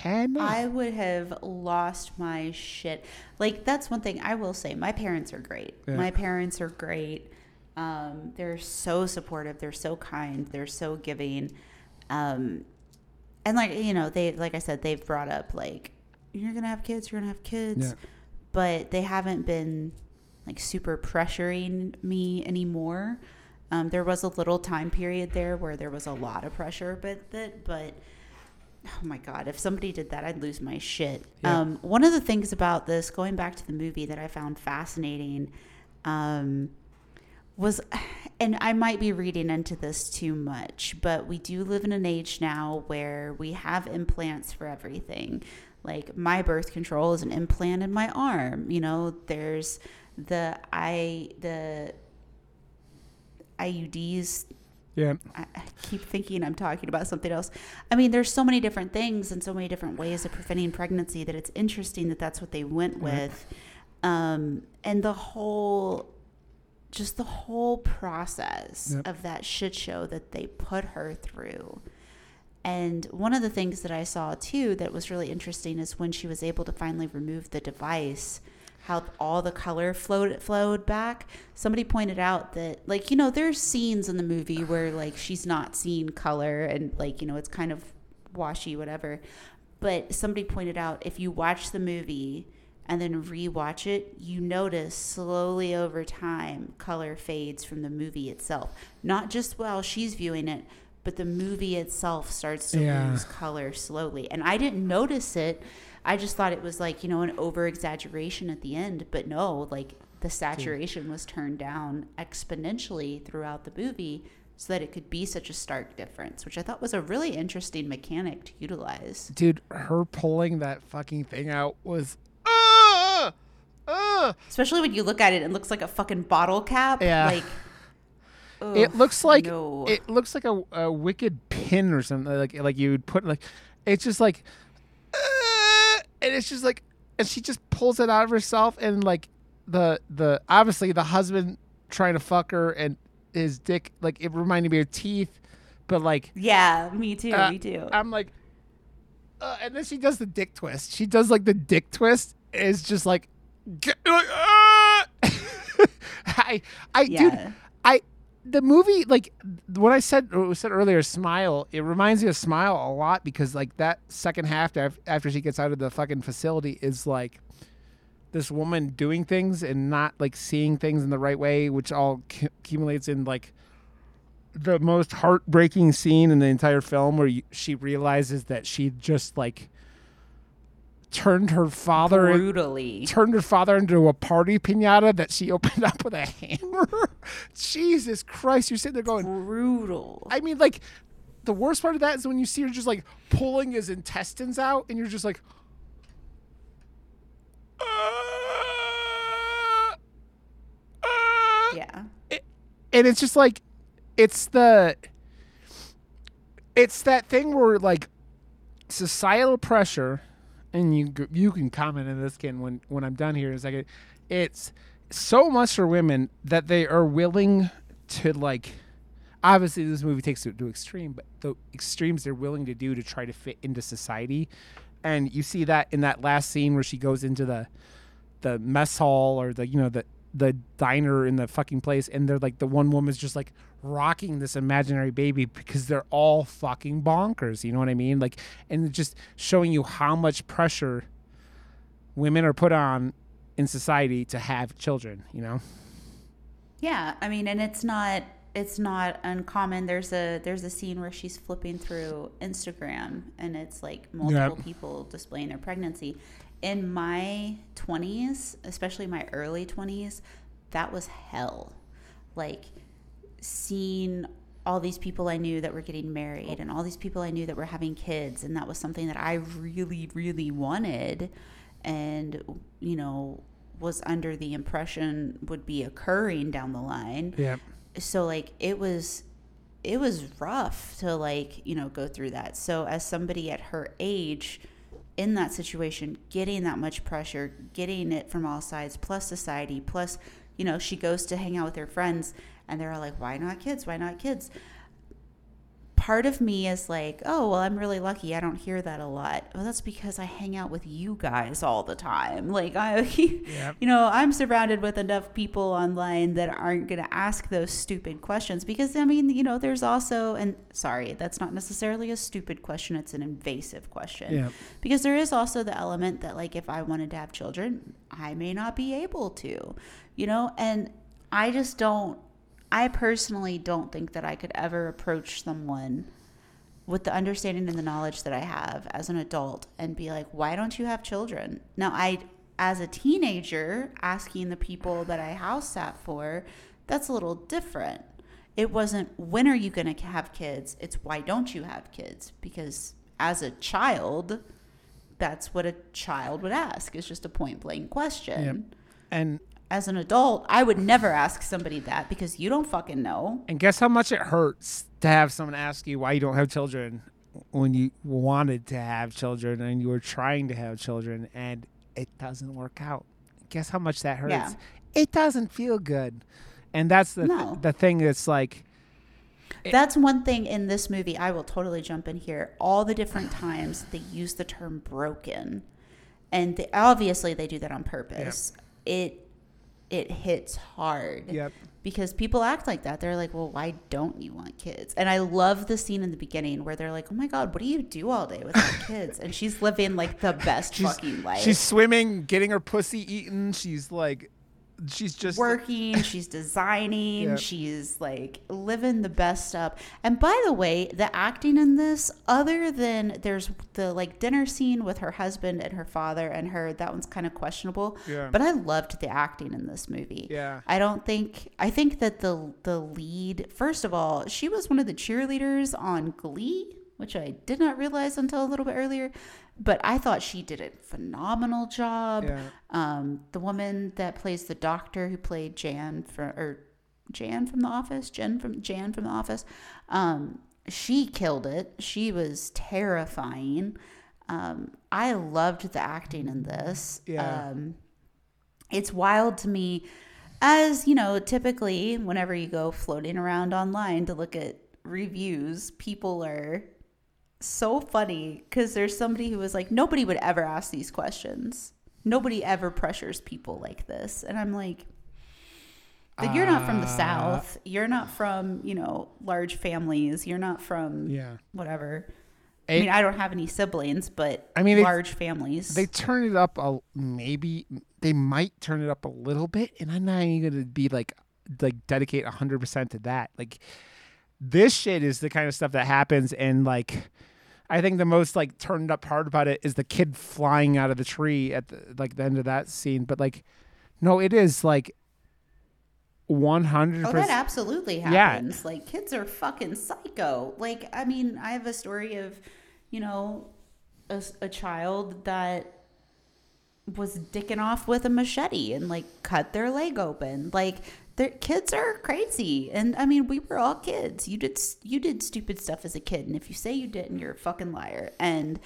Cannot. I would have lost my shit. Like that's one thing I will say. My parents are great. Yeah. My parents are great. Um, they're so supportive. They're so kind. They're so giving. Um, and like you know, they like I said, they've brought up like you're gonna have kids. You're gonna have kids. Yeah. But they haven't been like super pressuring me anymore. Um, there was a little time period there where there was a lot of pressure, but that but oh my god if somebody did that i'd lose my shit Yeah. um, one of the things about this going back to the movie that i found fascinating um, was and i might be reading into this too much but we do live in an age now where we have implants for everything. Like my birth control is an implant in my arm you know? There's the i the iuds yeah. I I keep thinking I'm talking about something else. I mean, there's so many different things and so many different ways of preventing pregnancy that it's interesting that that's what they went with. Um, and the whole, just the whole process Yep. of that shit show that they put her through. And one of the things that I saw too that was really interesting is when she was able to finally remove the device. how all the color flowed flowed back. Somebody pointed out that like you know there's scenes in the movie where like she's not seeing color and like you know it's kind of washy whatever. But somebody pointed out if you watch the movie and then rewatch it, you notice slowly over time color fades from the movie itself. Not just while she's viewing it, but the movie itself starts to Yeah. lose color slowly. And I didn't notice it. I just thought it was like, you know, an over exaggeration at the end. But no, like the saturation was turned down exponentially throughout the movie so that it could be such a stark difference, which I thought was a really interesting mechanic to utilize. Dude, her pulling that fucking thing out was. Especially when you look at it, it looks like a fucking bottle cap. Yeah. Like, it looks like no. it looks like a, a wicked pin or something like like you would put like it's just like uh, and it's just like and she just pulls it out of herself and like the the obviously the husband trying to fuck her and his dick like it reminded me of teeth but like yeah, me too. uh, me too. I'm like uh, and then she does the dick twist she does like the dick twist it's just like, like ah! I I dude. I the movie like when I said what was said earlier, Smile. It reminds me of Smile a lot because like that second half after she gets out of the fucking facility is like this woman doing things and not like seeing things in the right way, which all cu- accumulates in like the most heartbreaking scene in the entire film where you, she realizes that she just like turned her father in, brutally. turned her father into a party pinata that she opened up with a hammer. Jesus Christ, you're sitting there going, Brutal. I mean, like, the worst part of that is when you see her just like pulling his intestines out, and you're just like, "Ah, ah." yeah. and it's just like, it's the, it's that thing where like, societal pressure, and you you can comment on this Ken when when I'm done here in a second. It's so much for women that they are willing to like. Obviously, this movie takes it to extreme, but the extremes they're willing to do to try to fit into society, and you see that in that last scene where she goes into the the mess hall or the you know the the diner in the fucking place and they're like the one woman's just like rocking this imaginary baby because they're all fucking bonkers you know what i mean like and just showing you how much pressure women are put on in society to have children you know Yeah, I mean, and it's not it's not uncommon. There's a there's a scene where she's flipping through Instagram and it's like multiple Yep. people displaying their pregnancy. In my 20s, especially my early 20s, that was hell. Like seeing all these people I knew that were getting married and all these people I knew that were having kids and that was something that I really really wanted and you know was under the impression would be occurring down the line. Yeah. So like it was it was rough to like you know go through that. So as somebody at her age in that situation getting that much pressure getting it from all sides plus society plus you know she goes to hang out with her friends and they're all like why not kids? Why not kids? Part of me is like oh well i'm really lucky. I don't hear that a lot. Well that's because i hang out with you guys all the time. Like i Yep. you know i'm surrounded with enough people online that aren't going to ask those stupid questions because i mean you know there's also and sorry that's not necessarily a stupid question. It's an invasive question. Yeah because there is also the element that like if i wanted to have children i may not be able to you know? And i just don't i personally don't think that i could ever approach someone with the understanding and the knowledge that i have as an adult and be like why don't you have children? Now i as a teenager asking the people that i house sat for that's a little different. It wasn't when are you going to have kids? It's why don't you have kids? Because as a child that's what a child would ask. It's just a point blank question. Yep. and as an adult i would never ask somebody that because you don't fucking know. And guess how much it hurts to have someone ask you why you don't have children when you wanted to have children and you were trying to have children and it doesn't work out. Guess how much that hurts? Yeah. it doesn't feel good. And that's the No. the thing that's like that's one thing in this movie i will totally jump in here all the different times they use the term broken. And they, obviously they do that on purpose. It it hits hard Yep. because people act like that. They're like, "Well, why don't you want kids?" And I love the scene in the beginning where they're like, "Oh my god, what do you do all day without kids?" And she's living like the best She's- fucking life. She's swimming, getting her pussy eaten. She's like, she's just working, she's designing, Yeah. she's like living the best up. And by the way, the acting in this, other than there's the like dinner scene with her husband and her father and her, that one's kind of questionable. Yeah. But I loved the acting in this movie. Yeah. I don't think I think that the the lead, first of all, she was one of the cheerleaders on Glee, which I did not realize until a little bit earlier. But I thought she did a phenomenal job. Yeah. Um, the woman that plays the doctor who played Jan from or Jan from The Office, Jen from Jan from The Office, um, she killed it. She was terrifying. Um, I loved the acting in this. Yeah. Um, it's wild to me, as you know, typically whenever you go floating around online to look at reviews, people are so funny because there's somebody who was like, nobody would ever ask these questions. Nobody ever pressures people like this. And I'm like, but you're not from the Uh, South. You're not from, you know, large families. You're not from Yeah. whatever. I mean, I don't have any siblings, but I mean, they- large families. They turn it up a maybe they might turn it up a little bit, and I'm not even gonna be like like dedicate hundred percent to that. Like this shit is the kind of stuff that happens, and like I think the most like turned up part about it is the kid flying out of the tree at the like the end of that scene. But like, no, it is like one hundred. Oh, that absolutely Yeah. happens. Like kids are fucking psycho. Like I mean, I have a story of, you know, a child that was dicking off with a machete and like cut their leg open. Like their kids are crazy. And I mean, we were all kids. You did you did stupid stuff as a kid, and if you say you didn't, you're a fucking liar. And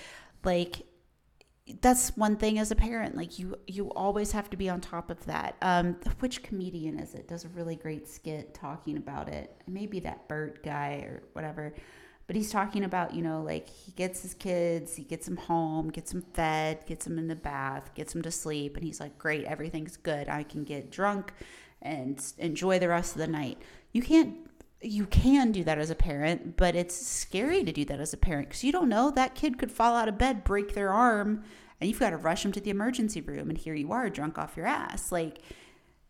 like that's one thing as a parent. Like you you always have to be on top of that. Um which comedian is it? Does a really great skit talking about it. Maybe that bert guy or whatever. But he's talking about you know like he gets his kids he gets them home gets them fed gets them in the bath gets them to sleep. And he's like great everything's good. I can get drunk and enjoy the rest of the night you can't you can do that as a parent, but it's scary to do that as a parent because you don't know that kid could fall out of bed, break their arm, and you've got to rush them to the emergency room. And here you are, drunk off your ass. Like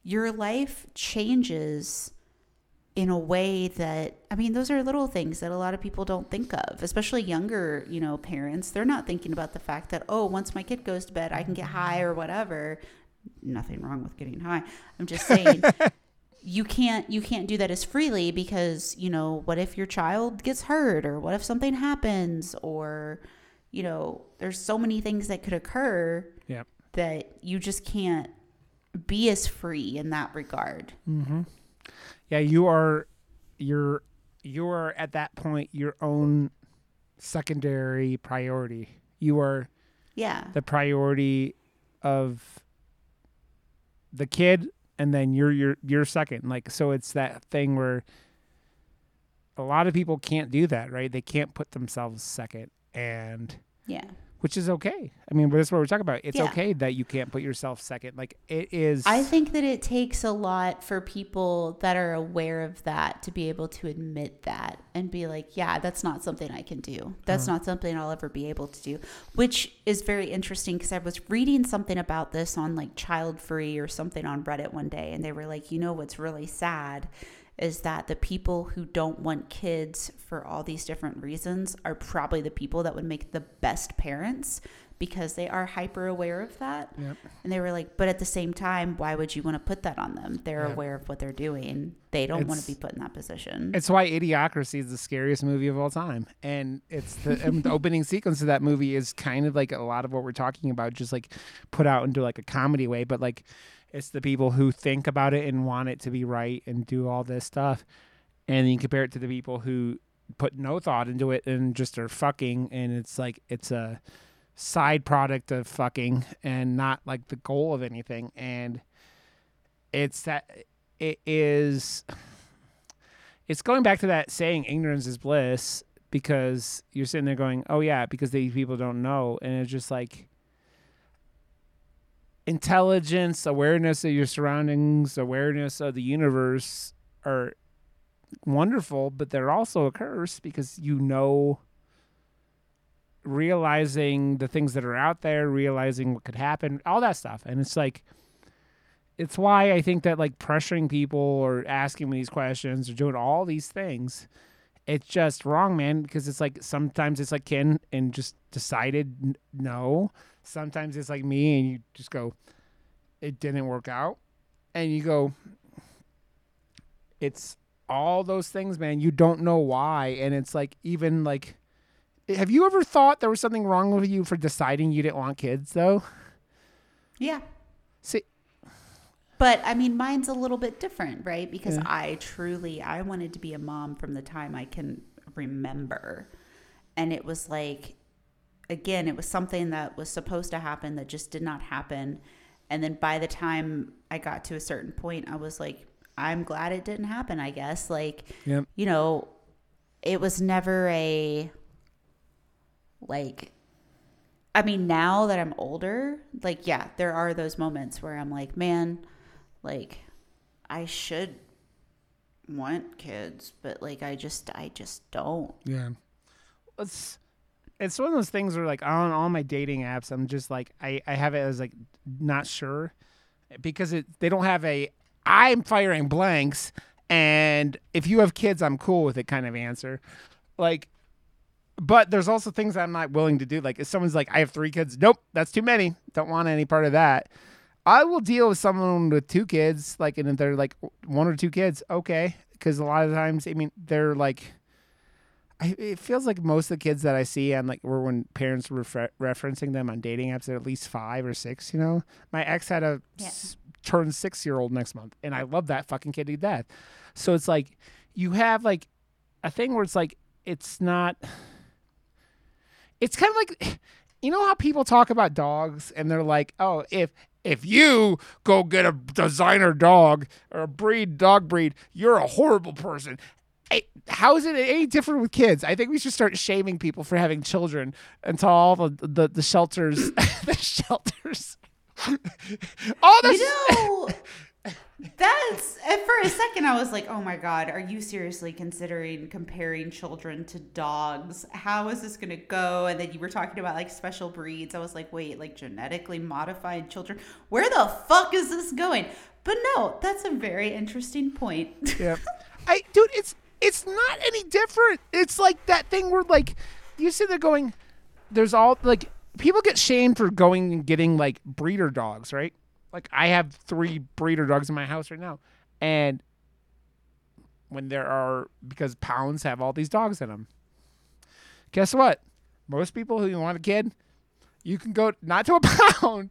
your life changes in a way that I mean, those are little things that a lot of people don't think of, especially younger, you know, parents. They're not thinking about the fact that oh, once my kid goes to bed, I can get high or whatever. Nothing wrong with getting high. I'm just saying you can't you can't do that as freely because you know what if your child gets hurt or what if something happens or you know there's so many things that could occur Yep. that you just can't be as free in that regard mm-hmm. Yeah, you are you're you are at that point your own secondary priority. You are yeah the priority of the kid and then you're you're you're second. Like so it's that thing where a lot of people can't do that, right? They can't put themselves second and yeah which is okay. I mean, but that's what we're talking about. It's Yeah. okay that you can't put yourself second. Like it is I think that it takes a lot for people that are aware of that to be able to admit that and be like, yeah, that's not something I can do. That's uh-huh. not something I'll ever be able to do, which is very interesting because I was reading something about this on like Child Free or something on Reddit one day, and they were like, you know, what's really sad is that the people who don't want kids for all these different reasons are probably the people that would make the best parents because they are hyper aware of that. Yep. And they were like, but at the same time, why would you want to put that on them? They're Yeah. aware of what they're doing. They don't want to be put in that position. It's why Idiocracy is the scariest movie of all time, and it's the, and the opening sequence of that movie is kind of like a lot of what we're talking about, just like put out into like a comedy way, but like it's the people who think about it and want it to be right and do all this stuff, and you compare it to the people who put no thought into it and just are fucking, and it's like it's a side product of fucking and not like the goal of anything, and it's that it is it's going back to that saying ignorance is bliss because you're sitting there going, oh yeah, because these people don't know, and it's just like intelligence, awareness of your surroundings, awareness of the universe are wonderful, but they're also a curse because you know realizing the things that are out there, realizing what could happen, all that stuff. And it's like it's why I think that like pressuring people or asking me these questions or doing all these things, it's just wrong, man. Because it's like sometimes it's like Ken and just decided no. Sometimes it's like me and you just go, it didn't work out, and you go, it's all those things, man. You don't know why, and it's like even like, have you ever thought there was something wrong with you for deciding you didn't want kids though? Yeah. See, But I mean, mine's a little bit different, right? Because Yeah. I truly, I wanted to be a mom from the time I can remember. And it was like, again, it was something that was supposed to happen that just did not happen. And then by the time I got to a certain point, I was like, I'm glad it didn't happen, I guess. Like, Yep. you know, it was never a, like, I mean, now that I'm older, like, yeah, there are those moments where I'm like, man, like, I should want kids, but like, I just, I just don't. Yeah. It's it's one of those things where like on all my dating apps, I'm just like I, I have it as like not sure because it they don't have a I'm firing blanks and if you have kids I'm cool with it kind of answer. Like but there's also things I'm not willing to do. Like if someone's like, I have three kids, nope, that's too many. Don't want any part of that. I will deal with someone with two kids, like, and if they're like one or two kids, okay. Because a lot of times, I mean, they're like, I, it feels like most of the kids that I see and like, or when parents were refer- referencing them on dating apps, they're at least five or six. You know, my ex had a Yeah. s- turned six year old next month, and I love that fucking kid to death. So it's like you have like a thing where it's like it's not. It's kind of like, you know how people talk about dogs and they're like, oh, if if you go get a designer dog or a breed dog breed, you're a horrible person. How is it any different with kids? I think we should start shaming people for having children until all the the, the shelters the shelters. all the You know, that's for a second I was like, "Oh my god, are you seriously considering comparing children to dogs? How is this going to go?" And then you were talking about like special breeds. I was like, "Wait, like genetically modified children? Where the fuck is this going?" But no, that's a very interesting point. Yeah. I dude, it's it's not any different. It's like that thing where like you sit there going, there's all like people get shamed for going and getting like breeder dogs, right? Like I have three breeder dogs in my house right now. And when there are because pounds have all these dogs in them. Guess what? Most people who want a kid, you can go not to a pound,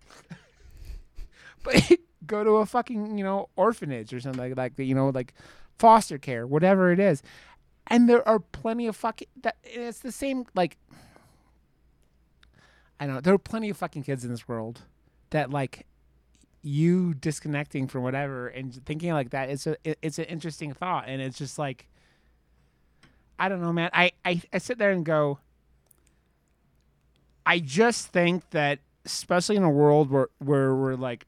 but go to a fucking you know orphanage or something like that. you know like foster care, whatever it is. And there are plenty of fucking that it's the same like I don't know, there are plenty of fucking kids in this world that like you disconnecting from whatever and thinking like that it's a it's an interesting thought and it's just like I don't know man I I, I sit there and go I just think that especially in a world where where we're like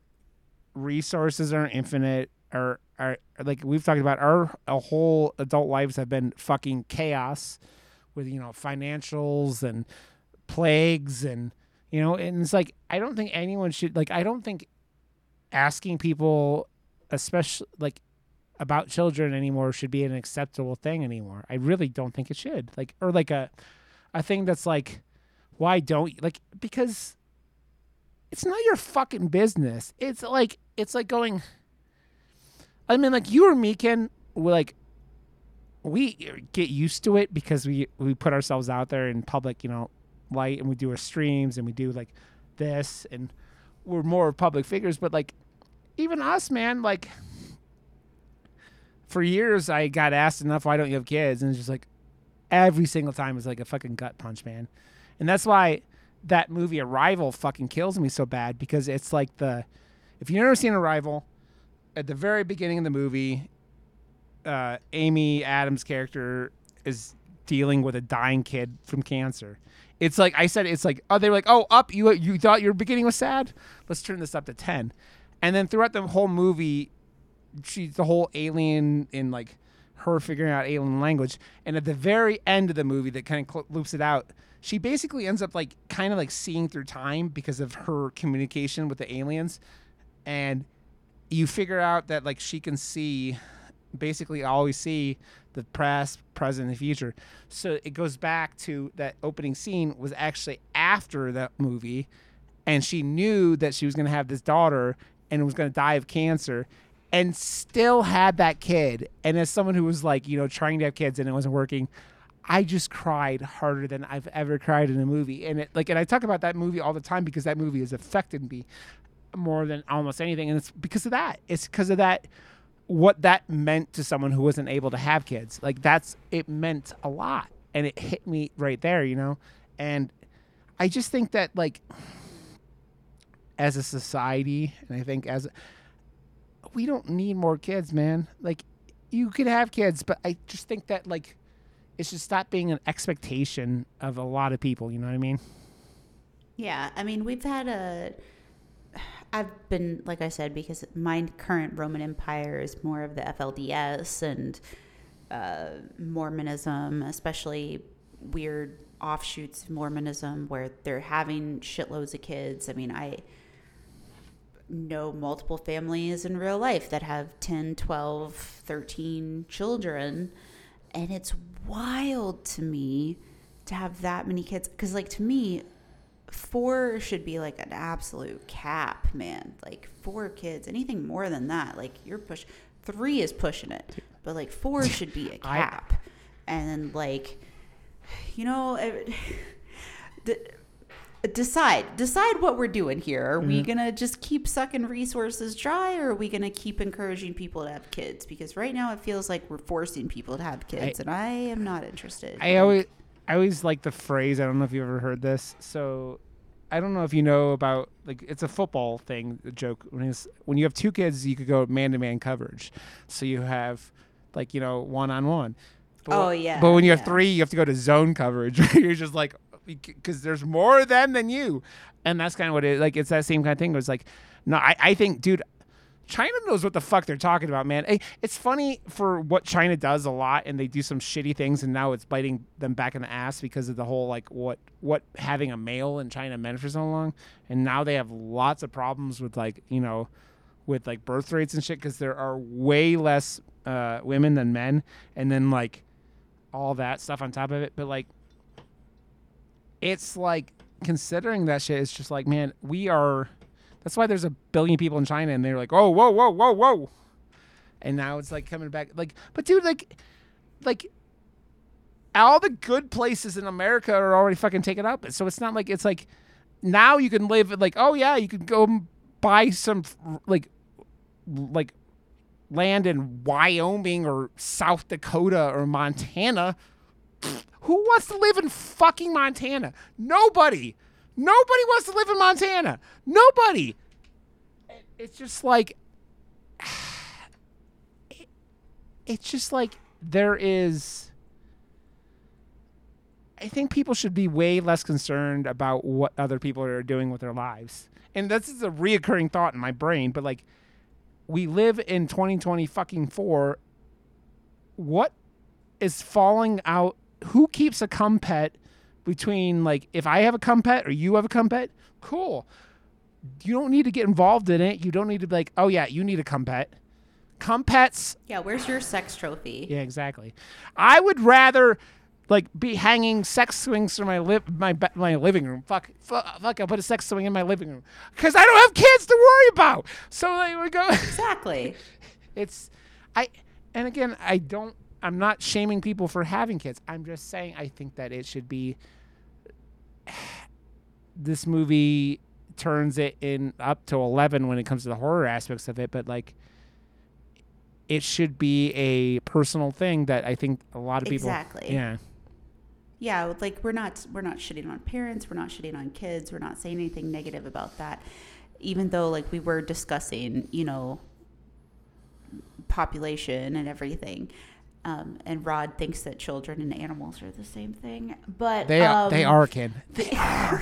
resources are infinite or are like we've talked about our, our whole adult lives have been fucking chaos with you know financials and plagues and you know and it's like I don't think anyone should like I don't think asking people especially like about children anymore should be an acceptable thing anymore. I really don't think it should. Like or like a a thing that's like why don't you like because it's not your fucking business. It's like it's like going I mean like you or me can like we get used to it because we we put ourselves out there in public, you know, light and we do our streams and we do like this and we're more public figures, but like even us, man, like for years I got asked enough why don't you have kids and it's just like every single time is like a fucking gut punch, man. And that's why that movie Arrival fucking kills me so bad because it's like the if you've never seen Arrival, at the very beginning of the movie, uh, Amy Adams' character is dealing with a dying kid from cancer, It's like I said. It's like oh, they were like oh up. You you thought your beginning was sad. Let's turn this up to ten, and then throughout the whole movie, she's the whole alien in like her figuring out alien language, and at the very end of the movie that kind of cl- loops it out. She basically ends up like kind of like seeing through time because of her communication with the aliens, and you figure out that like she can see basically always see the past, present, and future. So it goes back to that opening scene was actually after that movie, and she knew that she was going to have this daughter and was going to die of cancer, and still had that kid. And as someone who was like, you know, trying to have kids and it wasn't working. I just cried harder than I've ever cried in a movie, and it like, and I talk about that movie all the time because that movie has affected me more than almost anything, and it's because of that. It's because of that what that meant to someone who wasn't able to have kids. Like that's it meant a lot and it hit me right there, you know? And I just think that like as a society and I think as we don't need more kids, man. Like you could have kids, but I just think that like it should stop being an expectation of a lot of people, you know what I mean? Yeah, I mean, we've had a I've been, like I said, because my current Roman Empire is more of the FLDS and uh, Mormonism, especially weird offshoots of Mormonism where they're having shitloads of kids. I mean, I know multiple families in real life that have 10, 12, 13 children. And it's wild to me to have that many kids. Because, like, to me, four should be like an absolute cap, man. Like four kids, anything more than that, like you're push. Three is pushing it, but like four should be a cap. I, and like, you know, decide decide what we're doing here. Are mm-hmm. we gonna just keep sucking resources dry, or are we gonna keep encouraging people to have kids? Because right now it feels like we're forcing people to have kids, I, and I am not interested. I always I always like the phrase. I don't know if you ever heard this. So, I don't know if you know about like it's a football thing. The joke when when you have two kids, you could go man to man coverage. So you have like you know one on one. Oh yeah. But when you have three, you have to go to zone coverage. You're just like because there's more of them than you, and that's kind of what it like. It's that same kind of thing. It was like, no, I, I think, dude, China knows what the fuck they're talking about, man. It's funny for what China does a lot, and they do some shitty things, and now it's biting them back in the ass because of the whole like what what having a male in China meant for so long, and now they have lots of problems with like you know, with like birth rates and shit because there are way less uh, women than men, and then like all that stuff on top of it. But like, it's like considering that shit, it's just like man, we are that's why there's a billion people in China, and they're like, oh, whoa, whoa, whoa, whoa, and now it's like coming back. Like, but dude, like, like all the good places in America are already fucking taken up. So it's not like it's like now you can live like, oh yeah, you can go buy some like like land in Wyoming or South Dakota or Montana. Who wants to live in fucking Montana? Nobody. Nobody wants to live in Montana. Nobody. It's just like it's just like there is I think people should be way less concerned about what other people are doing with their lives. And this is a reoccurring thought in my brain, but like we live in 2020 fucking 4 what is falling out who keeps a cum pet between like if I have a cum pet or you have a cum pet, cool. You don't need to get involved in it. You don't need to be like, oh yeah, you need a cum pet. Cum pets. Yeah, where's your sex trophy? Yeah, exactly. I would rather like be hanging sex swings from my lip my my living room. Fuck, fuck, fuck! I'll put a sex swing in my living room because I don't have kids to worry about. So there we go. Exactly. it's I, and again, I don't I'm not shaming people for having kids. I'm just saying I think that it should be this movie turns it in up to 11 when it comes to the horror aspects of it, but like it should be a personal thing that I think a lot of people Exactly. Yeah. Yeah, like we're not we're not shitting on parents, we're not shitting on kids, we're not saying anything negative about that. Even though like we were discussing, you know, population and everything Um, and Rod thinks that children and animals are the same thing, but They are, they um, are Ken.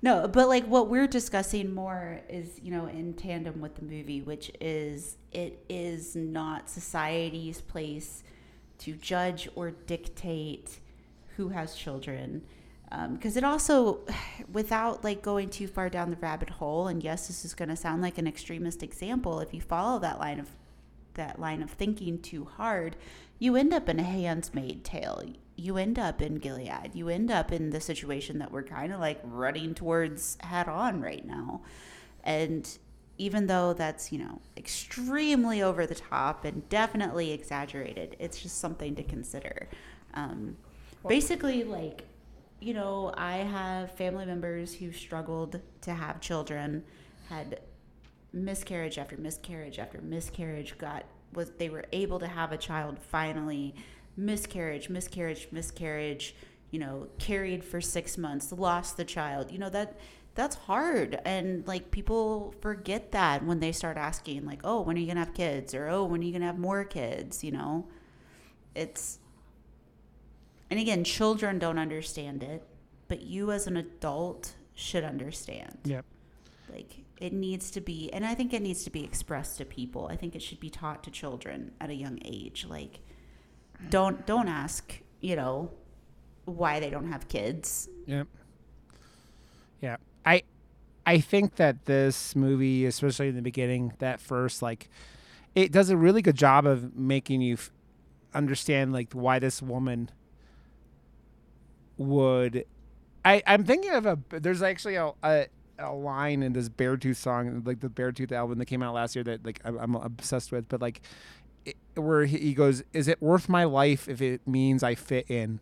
No, but like what we're discussing more is, you know, in tandem with the movie, which is it is not society's place to judge or dictate who has children. Because it also, without like going too far down the rabbit hole, and yes, this is going to sound like an extremist example. If you follow that line of that line of thinking too hard, you end up in a Handmaid's Tale. You end up in Gilead. You end up in the situation that we're kind of like running towards head on right now. And even though that's, you know, extremely over the top and definitely exaggerated, it's just something to consider. Um, basically, like, you know, I have family members who struggled to have children, had miscarriage after miscarriage after miscarriage got was they were able to have a child finally. Miscarriage miscarriage miscarriage you know carried for 6 months lost the child. You know that that's hard. And like people forget that when they start asking like oh when are you going to have kids? or oh when are you going to have more kids? You know? It's and again children don't understand it but you as an adult should understand. Yep. like it needs to be and i think it needs to be expressed to people i think it should be taught to children at a young age like don't don't ask you know why they don't have kids Yep. Yeah. I I think that this movie, especially in the beginning, that first like it does a really good job of making you f- understand like why this woman would I I'm thinking of a there's actually a, a a line in this Beartooth song, like the Beartooth album that came out last year that like I'm, I'm obsessed with, but like it, where he goes, "Is it worth my life if it means I fit in?"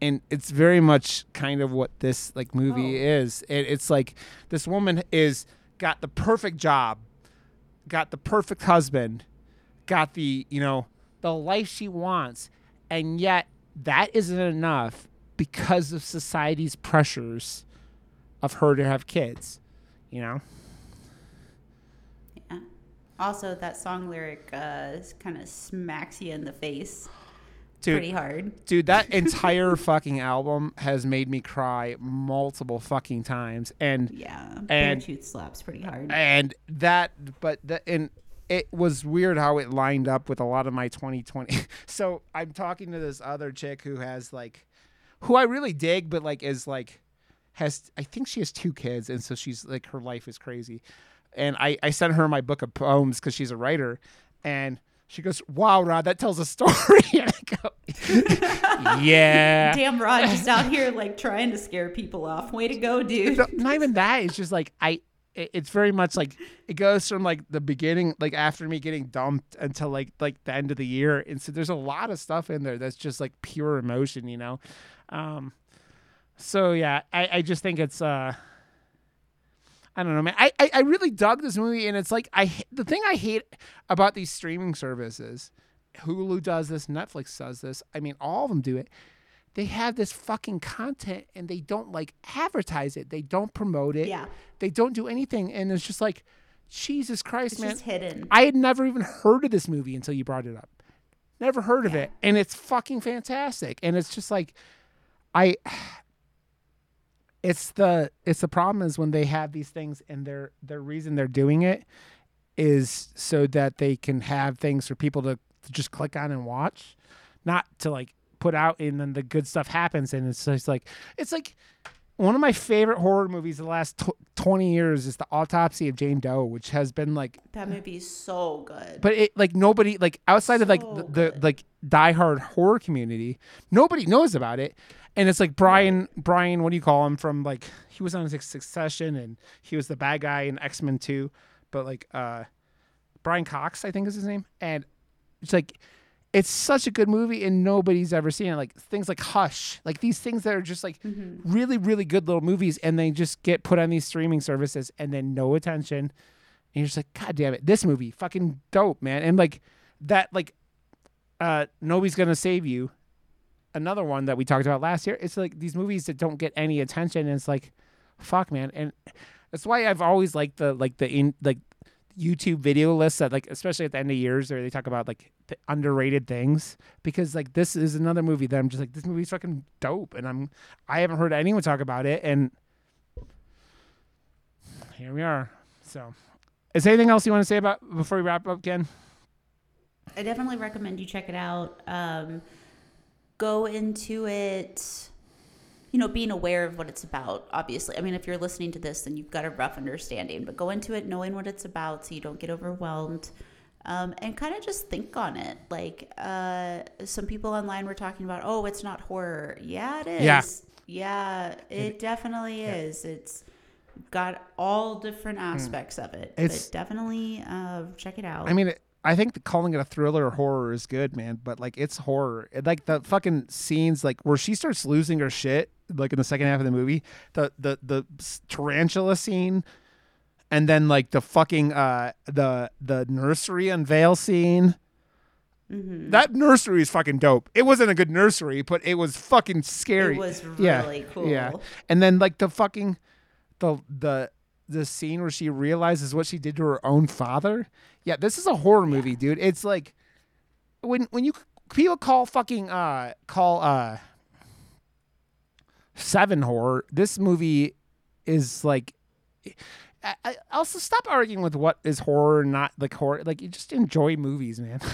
And it's very much kind of what this like movie Oh. is. It, it's like this woman is got the perfect job, got the perfect husband, got the you know the life she wants, and yet that isn't enough because of society's pressures of her to have kids. You know. yeah also that song lyric uh kind of smacks you in the face Dude, pretty hard dude that entire fucking album has made me cry multiple fucking times and yeah And- Beartooth slaps pretty hard and that but the and it was weird how it lined up with a lot of my 2020 so i'm talking to this other chick who has like who i really dig but like is like has i think she has two kids and so she's like her life is crazy and i i sent her my book of poems because she's a writer and she goes wow rod that tells a story and i go yeah damn rod just out here like trying to scare people off way to go dude No, not even that. It's just like I. It's very much like it goes from like the beginning, like after me getting dumped until like like the end of the year, and so there's a lot of stuff in there that's just like pure emotion, you know. Um, so yeah, I I just think it's uh. I don't know, man. I, I, I really dug this movie, and it's like I the thing I hate about these streaming services, Hulu does this, Netflix does this. I mean, all of them do it they have this fucking content and they don't like advertise it. They don't promote it. Yeah. They don't do anything. And it's just like, Jesus Christ, it's man. just hidden I had never even heard of this movie until you brought it up. Never heard of it. And it's fucking fantastic. And it's just like I it's the it's the problem is when they have these things and their their reason they're doing it is so that they can have things for people to, to just click on and watch, not to like put out and then the good stuff happens and it's just like it's like one of my favorite horror movies of the last tw- 20 years is the autopsy of jane doe which has been like that movie is so good. But it like nobody like outside of like the, the like diehard horror community nobody knows about it. And it's like brian brian what do you call him from like he was on like, succession and he was the bad guy in x-men 2 but like uh brian cox i think is his name. And it's like it's such a good movie and nobody's ever seen it. Like things like hush like these things that are just like really really good little movies and they just get put on these streaming services and then no attention. And you're just like god damn it. This movie fucking dope man. And like that like uh nobody's gonna save you another one that we talked about last year it's like these movies that don't get any attention and it's like fuck man. And that's why i've always liked the like the in like YouTube video lists that like especially at the end of years where they talk about like the underrated things because like this is another movie that I'm just like this movie's fucking dope and I'm I haven't heard anyone talk about it and here we are. So, is anything else you want to say about before we wrap up, Ken? I definitely recommend you check it out. Um, go into it, you know, being aware of what it's about. Obviously, I mean, if you're listening to this, then you've got a rough understanding. But go into it knowing what it's about, so you don't get overwhelmed. Um, and kind of just think on it. Like uh, some people online were talking about, oh, it's not horror. Yeah, it is. Yeah. Yeah, it definitely is. It's got all different aspects of it. Hmm. It's- but definitely uh, check it out. I mean, it, I think that calling it a thriller or horror is good, man. But like, it's horror. It, like the fucking scenes, like where she starts losing her shit, like in the second half of the movie, the the the tarantula scene, and then like the fucking uh the the nursery unveil scene. Mm-hmm. That nursery is fucking dope. It wasn't a good nursery, but it was fucking scary. It was Yeah, really cool. Yeah, and then like the fucking the the the scene where she realizes what she did to her own father. Yeah, this is a horror movie, dude. It's like when when you people call fucking uh call uh seven horror. This movie is like. I, I also stop arguing with what is horror not like horror. Like you just enjoy movies, man.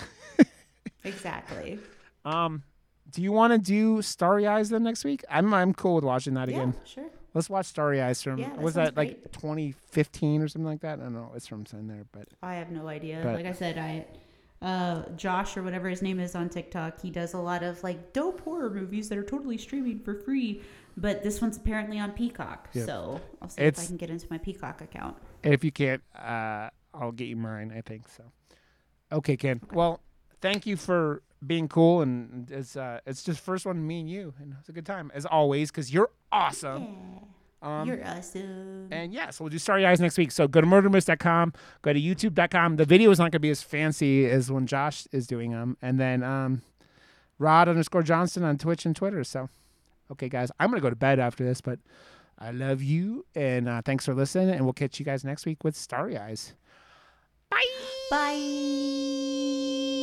Exactly. Um, do you want to do Starry Eyes then next week? I'm I'm cool with watching that Yeah, again. sure. Let's watch Starry Eyes from Yeah, that was that like 2015 or something like that? I don't know. It's from in there, but I have no idea. But- like I said, I uh Josh or whatever his name is on TikTok, he does a lot of like dope horror movies that are totally streaming for free. But this one's apparently on Peacock. So I'll see if I can get into my Peacock account. if you can't, uh, I'll get you mine. I think so. Okay, Ken. Well, thank you for being cool, and it's uh, it's just first one me and you, and it's a good time as always because you're awesome. Um, You're awesome. And yeah, so we'll do Starry Eyes next week. So go to murdermoose.com, go to youtube.com. The video is not going to be as fancy as when Josh is doing them. And then um, Rod underscore johnston on Twitch and Twitter. So, okay, guys, I'm going to go to bed after this, but I love you. And uh, thanks for listening. And we'll catch you guys next week with Starry Eyes. Bye. Bye.